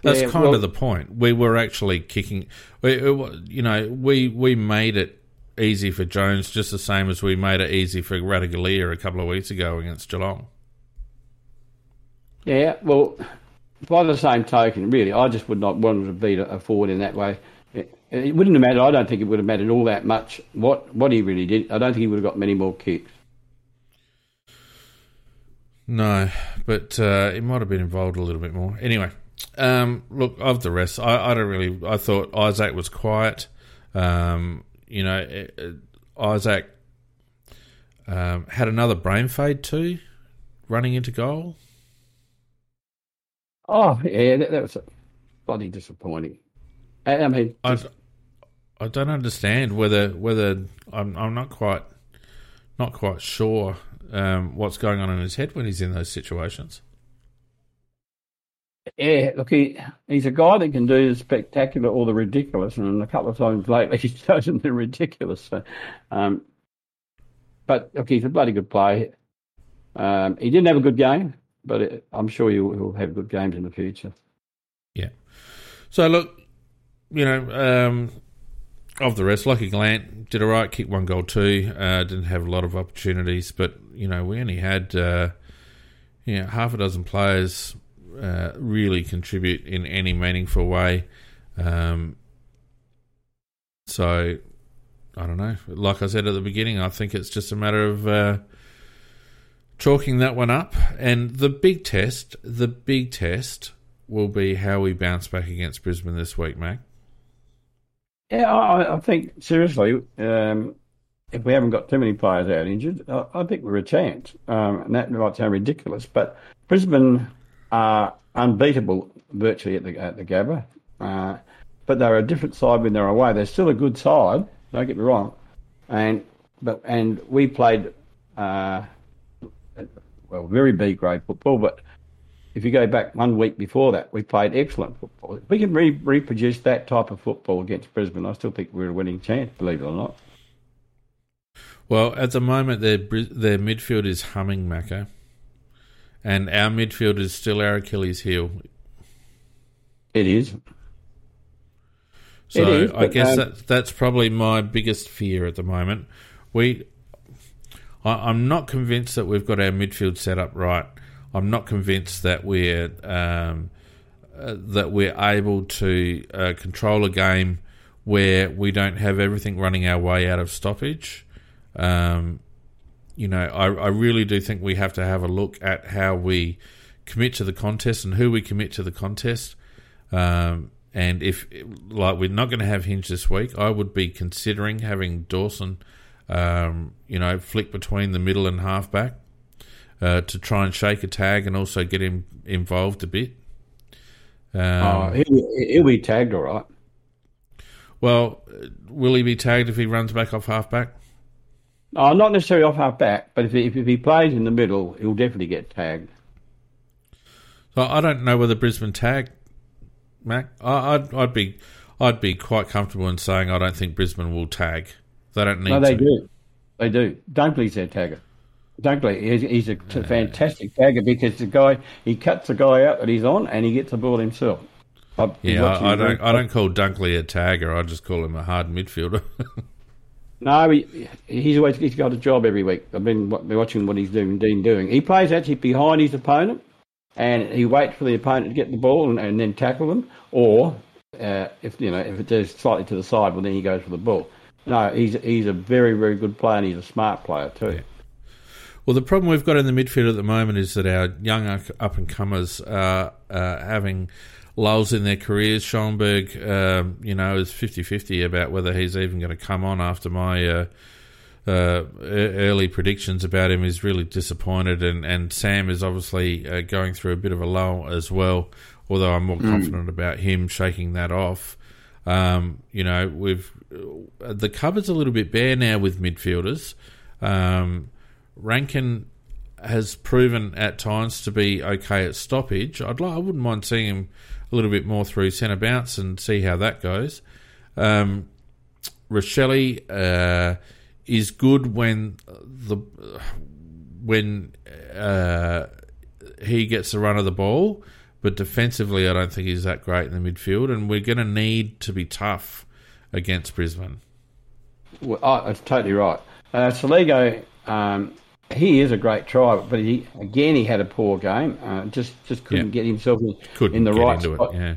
That's yeah, kind well, of the point. We were actually kicking. We, you know, we we made it easy for Jones, just the same as we made it easy for Ratugolea a couple of weeks ago against Geelong. Yeah, well, by the same token, really, I just would not want to beat a forward in that way. It, wouldn't have mattered. I don't think it would have mattered all that much what what he really did. I don't think he would have got many more kicks. No, but uh, it might have been involved a little bit more. Anyway, um, look, of the rest, I, I, don't really. I thought Isaac was quiet. Um, you know, it, it, Isaac um, had another brain fade too, running into goal. Oh yeah, that, that was bloody disappointing. I, I mean, just... I, I don't understand whether whether I'm I'm not quite not quite sure um, what's going on in his head when he's in those situations. Yeah, look, he, he's a guy that can do the spectacular or the ridiculous, and a couple of times lately <laughs> he's chosen the ridiculous. So, um, but look, he's a bloody good player. Um, he didn't have a good game, but it, I'm sure he'll, he'll, have good games in the future. Yeah. So look, you know, um, of the rest, Lucky Gallant did all right, kicked one goal too. Uh, didn't have a lot of opportunities, but you know, we only had uh, you know half a dozen players uh, really contribute in any meaningful way. Um, so I don't know. Like I said at the beginning, I think it's just a matter of uh, chalking that one up. And the big test, the big test will be how we bounce back against Brisbane this week, Mac. Yeah, I, I think seriously, um, if we haven't got too many players out injured, I, I think we're a chance. Um, and that might sound ridiculous, but Brisbane are unbeatable virtually at the at the Gabba. Uh, but they're a different side when they're away. They're still a good side. Don't get me wrong. And but and we played uh, well very B grade football. But if you go back one week before that, we played excellent football. If we can re- reproduce that type of football against Brisbane, I still think we're a winning chance. Believe it or not. Well, at the moment, their their midfield is humming, Macca and our midfield is still our Achilles heel. It is. So it is, I guess um, that that's probably my biggest fear at the moment. We, I, am not convinced that we've got our midfield set up right. I'm not convinced that we're um, uh, that we're able to uh, control a game where we don't have everything running our way out of stoppage. Um, you know, I, I really do think we have to have a look at how we commit to the contest and who we commit to the contest. Um, and if, like, we're not going to have Hinge this week, I would be considering having Dawson, um, you know, flick between the middle and halfback uh, to try and shake a tag and also get him involved a bit. Um, oh, he'll, he'll be tagged all right. Well, will he be tagged if he runs back off halfback? Oh, not necessarily off our back, but if he, if he plays in the middle, he'll definitely get tagged. So I don't know whether Brisbane tag Mac. I, I'd I'd be I'd be quite comfortable in saying I don't think Brisbane will tag. They don't need. No, they to. do. They do. Dunkley's their tagger. Dunkley, he's, he's a fantastic tagger because the guy he cuts the guy out that he's on and he gets the ball himself. I've Yeah, I, I don't. I don't call Dunkley a tagger. I just call him a hard midfielder. <laughs> No, he, he's always he's got a job every week. I've been, been watching what he's doing, Dean doing. He plays actually behind his opponent, and he waits for the opponent to get the ball and, and then tackle them. Or uh, if you know if it is slightly to the side, well then he goes for the ball. No, he's he's a very very good player and he's a smart player too. Yeah. Well, the problem we've got in the midfield at the moment is that our young up and comers are uh, having lulls in their careers. Schoenberg, um, you know, is 50 50 about whether he's even going to come on after my uh, uh, early predictions about him. Is really disappointed, and, and Sam is obviously uh, going through a bit of a lull as well, although I'm more confident about him shaking that off. Um, you know, we've the cupboard's a little bit bare now with midfielders. Um, Rankine has proven at times to be okay at stoppage. I'd like, I wouldn't mind seeing him a little bit more through centre bounce and see how that goes. Um, Rachele uh, is good when the when uh, he gets the run of the ball, but defensively, I don't think he's that great in the midfield, and we're going to need to be tough against Brisbane. Well, oh, that's totally right. Uh, Soligo, um, he is a great try, but he again he had a poor game. Uh, just just couldn't Yeah. get himself in, Couldn't in the right spot. it. Yeah.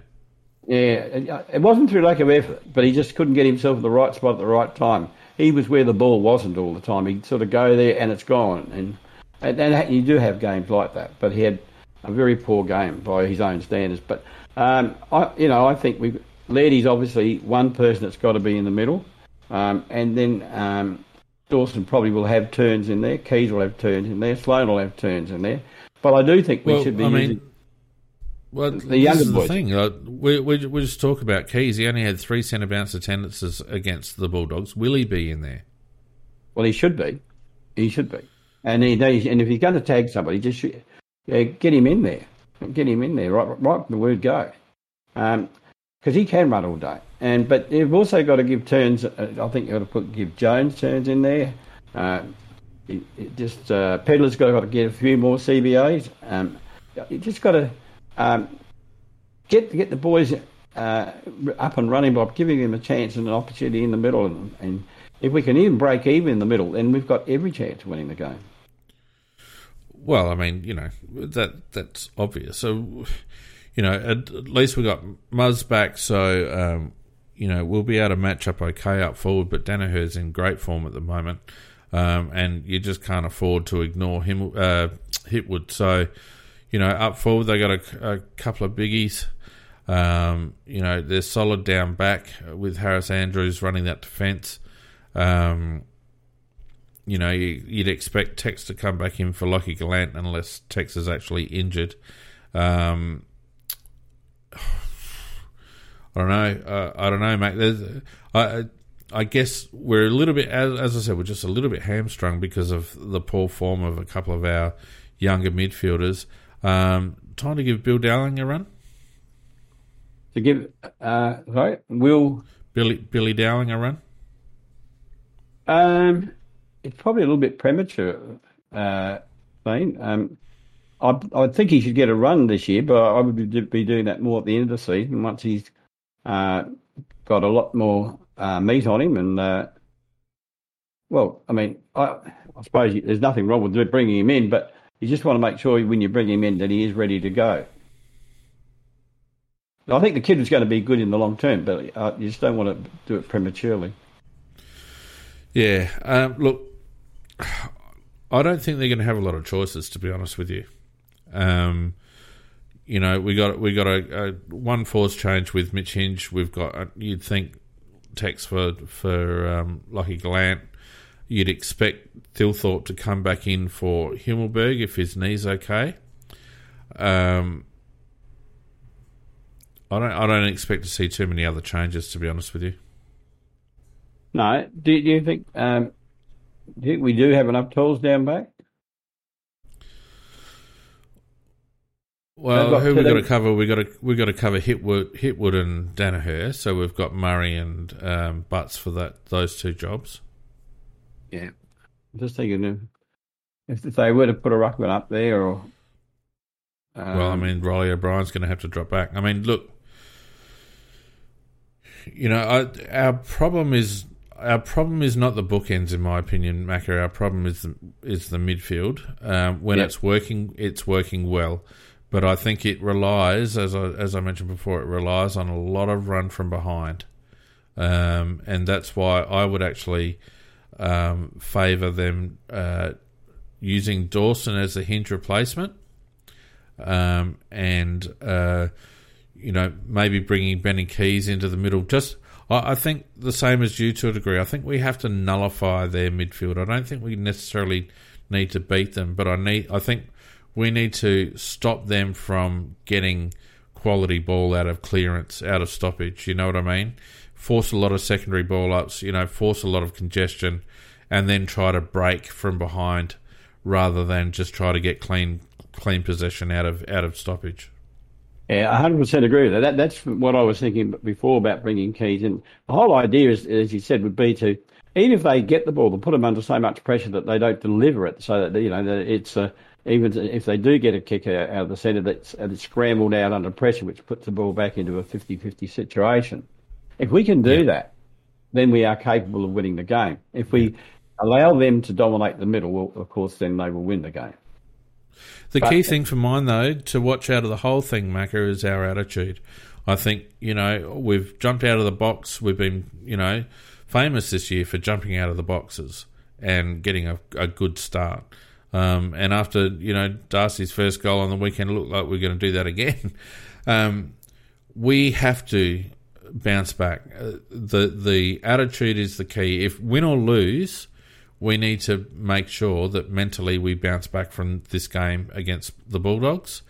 Yeah, it- it wasn't through lack of effort, but he just couldn't get himself in the right spot at the right time. He was where the ball wasn't all the time. He'd sort of go there and it's gone. And and, and you do have games like that, but he had a very poor game by his own standards. But um, I, you know, I think we Lairdy's obviously one person that's got to be in the middle, um, and then um, Dawson probably will have turns in there. Keays will have turns in there. Sloan will have turns in there. But I do think we Well, should be I mean, using. Well, The this younger is the boys. thing. Uh, we, we, we just talk about Keays. He only had three centre bounce attendances against the Bulldogs. Will he be in there? Well, he should be. He should be. And he, and if he's going to tag somebody, just yeah, get him in there. Get him in there right, right from the word go. Because he can run all day. And but you've also got to give turns. Uh, I think you've got to put give Jones turns in there. Uh, it, it just uh, Pedlar's got, got to get a few more CBAs. Um, you just got to um, get get the boys uh, up and running by giving them a chance and an opportunity in the middle. And, and if we can even break even in the middle, then we've got every chance of winning the game. Well, I mean, you know that that's obvious. So, you know, at, least we got Muzz back, so um, you know we'll be able to match up okay up forward. But Daniher's in great form at the moment, um, and you just can't afford to ignore him, uh, Hipwood. So, you know, up forward they got a, a couple of biggies. Um, you know, they're solid down back with Harris Andrews running that defence. Um, you know, you, you'd expect Tex to come back in for Lockie Gallant unless Tex is actually injured. Um, I don't know. Uh, I don't know, mate. There's, I, I guess we're a little bit, as, as I said, we're just a little bit hamstrung because of the poor form of a couple of our younger midfielders. Um, time to give Bill Dowling a run. To give, uh, sorry, Will. Billy Billy Dowling a run. Um, it's probably a little bit premature, uh. Um, I, I think he should get a run this year, but I would be doing that more at the end of the season once he's got a lot more uh, meat on him. And uh, well, I mean, I, I suppose there's nothing wrong with bringing him in, but you just want to make sure when you bring him in that he is ready to go. I think the kid is going to be good in the long term, but uh, you just don't want to do it prematurely. Yeah. Um, look, I don't think they're going to have a lot of choices, to be honest with you. Um, you know, we got we got a, a one force change with Mitch Hinge. We've got uh, you'd think Tex for for um, Lockie. You'd expect Thilthorpe to come back in for Himmelberg if his knee's okay. Um, I don't I don't expect to see too many other changes, to be honest with you. No, do, do you think um, do you think we do have enough tools down back? Well, got- who so we got to cover? We got to we got to cover Hipwood, Hipwood and Daniher. So we've got Murray and um, Butts for that those two jobs. Yeah. I'm just thinking if, if they were to put a ruckman up there or. Um, well, I mean, Riley O'Brien's going to have to drop back. I mean, look, you know, I, our problem is our problem is not the bookends, in my opinion, Macca. Our problem is the, is the midfield. Um, when Yeah. it's working, it's working well, but I think it relies, as I as I mentioned before, it relies on a lot of run from behind, um, and that's why I would actually um, favour them uh, using Dawson as a hinge replacement um, and uh, you know maybe bringing Benny Keays into the middle. Just I, I think the same as you to a degree. I think we have to nullify their midfield. I don't think we necessarily need to beat them, but I need. I think we need to stop them from getting quality ball out of clearance, out of stoppage. You know what I mean? Force a lot of secondary ball ups. You know, force a lot of congestion, and then try to break from behind rather than just try to get clean clean possession out of out of stoppage. Yeah, I 100% agree with that. that. That's what I was thinking before about bringing Keays in. The whole idea, is, as you said, would be to, even if they get the ball, to put them under so much pressure that they don't deliver it, so that, you know, that it's, uh, even if they do get a kick out out of the centre, that's and it's scrambled out under pressure, which puts the ball back into a 50-50 situation. If we can do that, then we are capable of winning the game. If we allow them to dominate the middle, well, of course, then they will win the game. The But- key thing for mine, though, to watch out of the whole thing, Macca, is our attitude. I think, you know, we've jumped out of the box. We've been, you know, famous this year for jumping out of the boxes and getting a, a good start. Um, and after, you know, Darcy's first goal on the weekend, looked like we're going to do that again. <laughs> Um, we have to bounce back. Uh, the The attitude is the key. If win or lose, we need to make sure that mentally we bounce back from this game against the Bulldogs.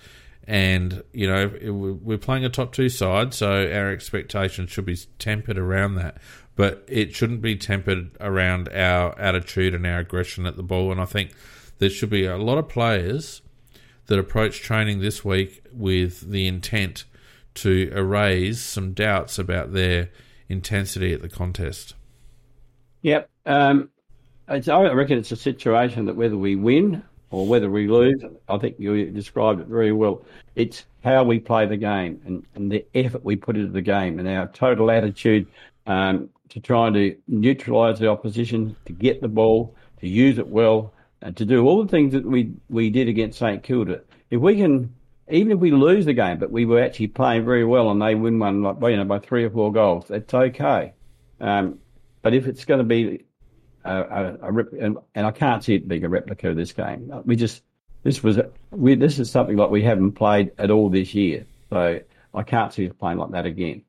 And, you know, it- we're playing a top two side, so our expectations should be tempered around that. But it shouldn't be tempered around our attitude and our aggression at the ball. And I think there should be a lot of players that approach training this week with the intent to erase some doubts about their intensity at the contest. Yep. Um, I reckon it's a situation that whether we win or whether we lose, I think you described it very well. It's how we play the game and, and the effort we put into the game and our total attitude um, to try to neutralise the opposition, to get the ball, to use it well, to do all the things that we, we did against St Kilda. If we can, even if we lose the game, but we were actually playing very well and they win one like you know by three or four goals, that's okay. Um, but if it's going to be a, a, a rep, and, and I can't see it being a replica of this game. We just this was we this is something like we haven't played at all this year, so I can't see us playing like that again.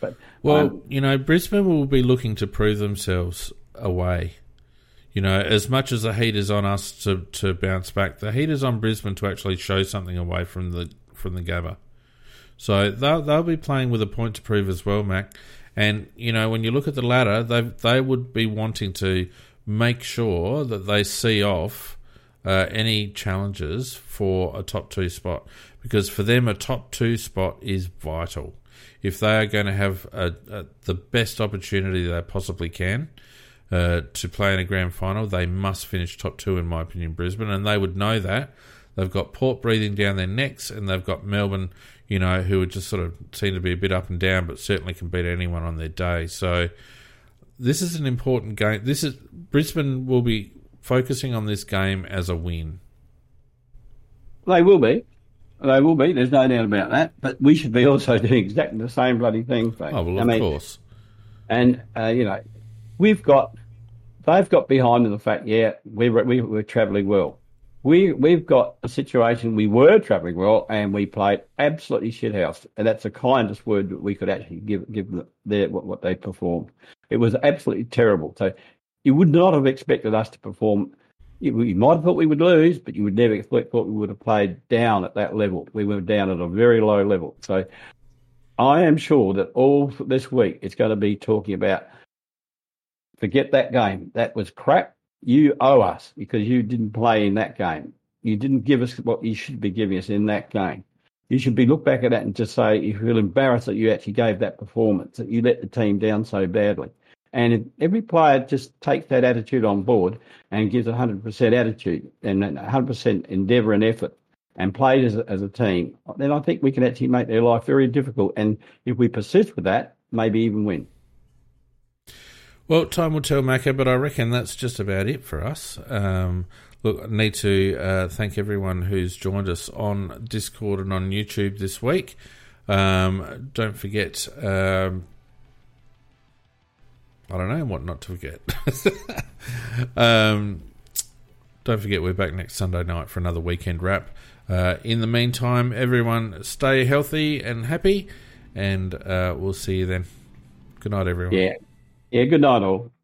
But Well, um, you know, Brisbane will be looking to prove themselves away. You know, as much as the heat is on us to, to bounce back, the heat is on Brisbane to actually show something away from the from the Gabba. So they'll they'll be playing with a point to prove as well, Mac. And you know, when you look at the ladder, they they would be wanting to make sure that they see off uh, any challenges for a top two spot because for them a top two spot is vital. If they are going to have a, a, the best opportunity they possibly can uh, to play in a grand final, they must finish top two, in my opinion, Brisbane, and they would know that. They've got Port breathing down their necks, and they've got Melbourne, you know, who would just sort of seem to be a bit up and down, but certainly can beat anyone on their day. So this is an important game. This is Brisbane will be focusing on this game as a win. they will be. They will be. There's no doubt about that. But we should be also <laughs> doing exactly the same bloody thing. Oh well, I of mean, course. And uh, you know, we've got they've got behind in the fact, yeah, we were, we were travelling well. We we've got a situation we were travelling well and we played absolutely shithouse, and that's the kindest word that we could actually give give the, their what, what they performed. It was absolutely terrible. So you would not have expected us to perform. You, might have thought we would lose, but you would never have thought we would have played down at that level. We were down at a very low level. So I am sure that all this week it's going to be talking about forget that game. That was crap. You owe us because you didn't play in that game. You didn't give us what you should be giving us in that game. you should be look back at that and just say you feel embarrassed that you actually gave that performance, that you let the team down so badly. And if every player just takes that attitude on board and gives 100% attitude and 100% endeavour and effort and plays as a, as a team, then I think we can actually make their life very difficult. And if we persist with that, maybe even win. Well, time will tell, Macca, but I reckon that's just about it for us. Um, look, I need to uh, thank everyone who's joined us on Discord and on YouTube this week. Um, don't forget, um, I don't know what not to forget. <laughs> um, don't forget, we're back next Sunday night for another weekend wrap. Uh, in the meantime, everyone stay healthy and happy, and uh, we'll see you then. Good night, everyone. Yeah. All.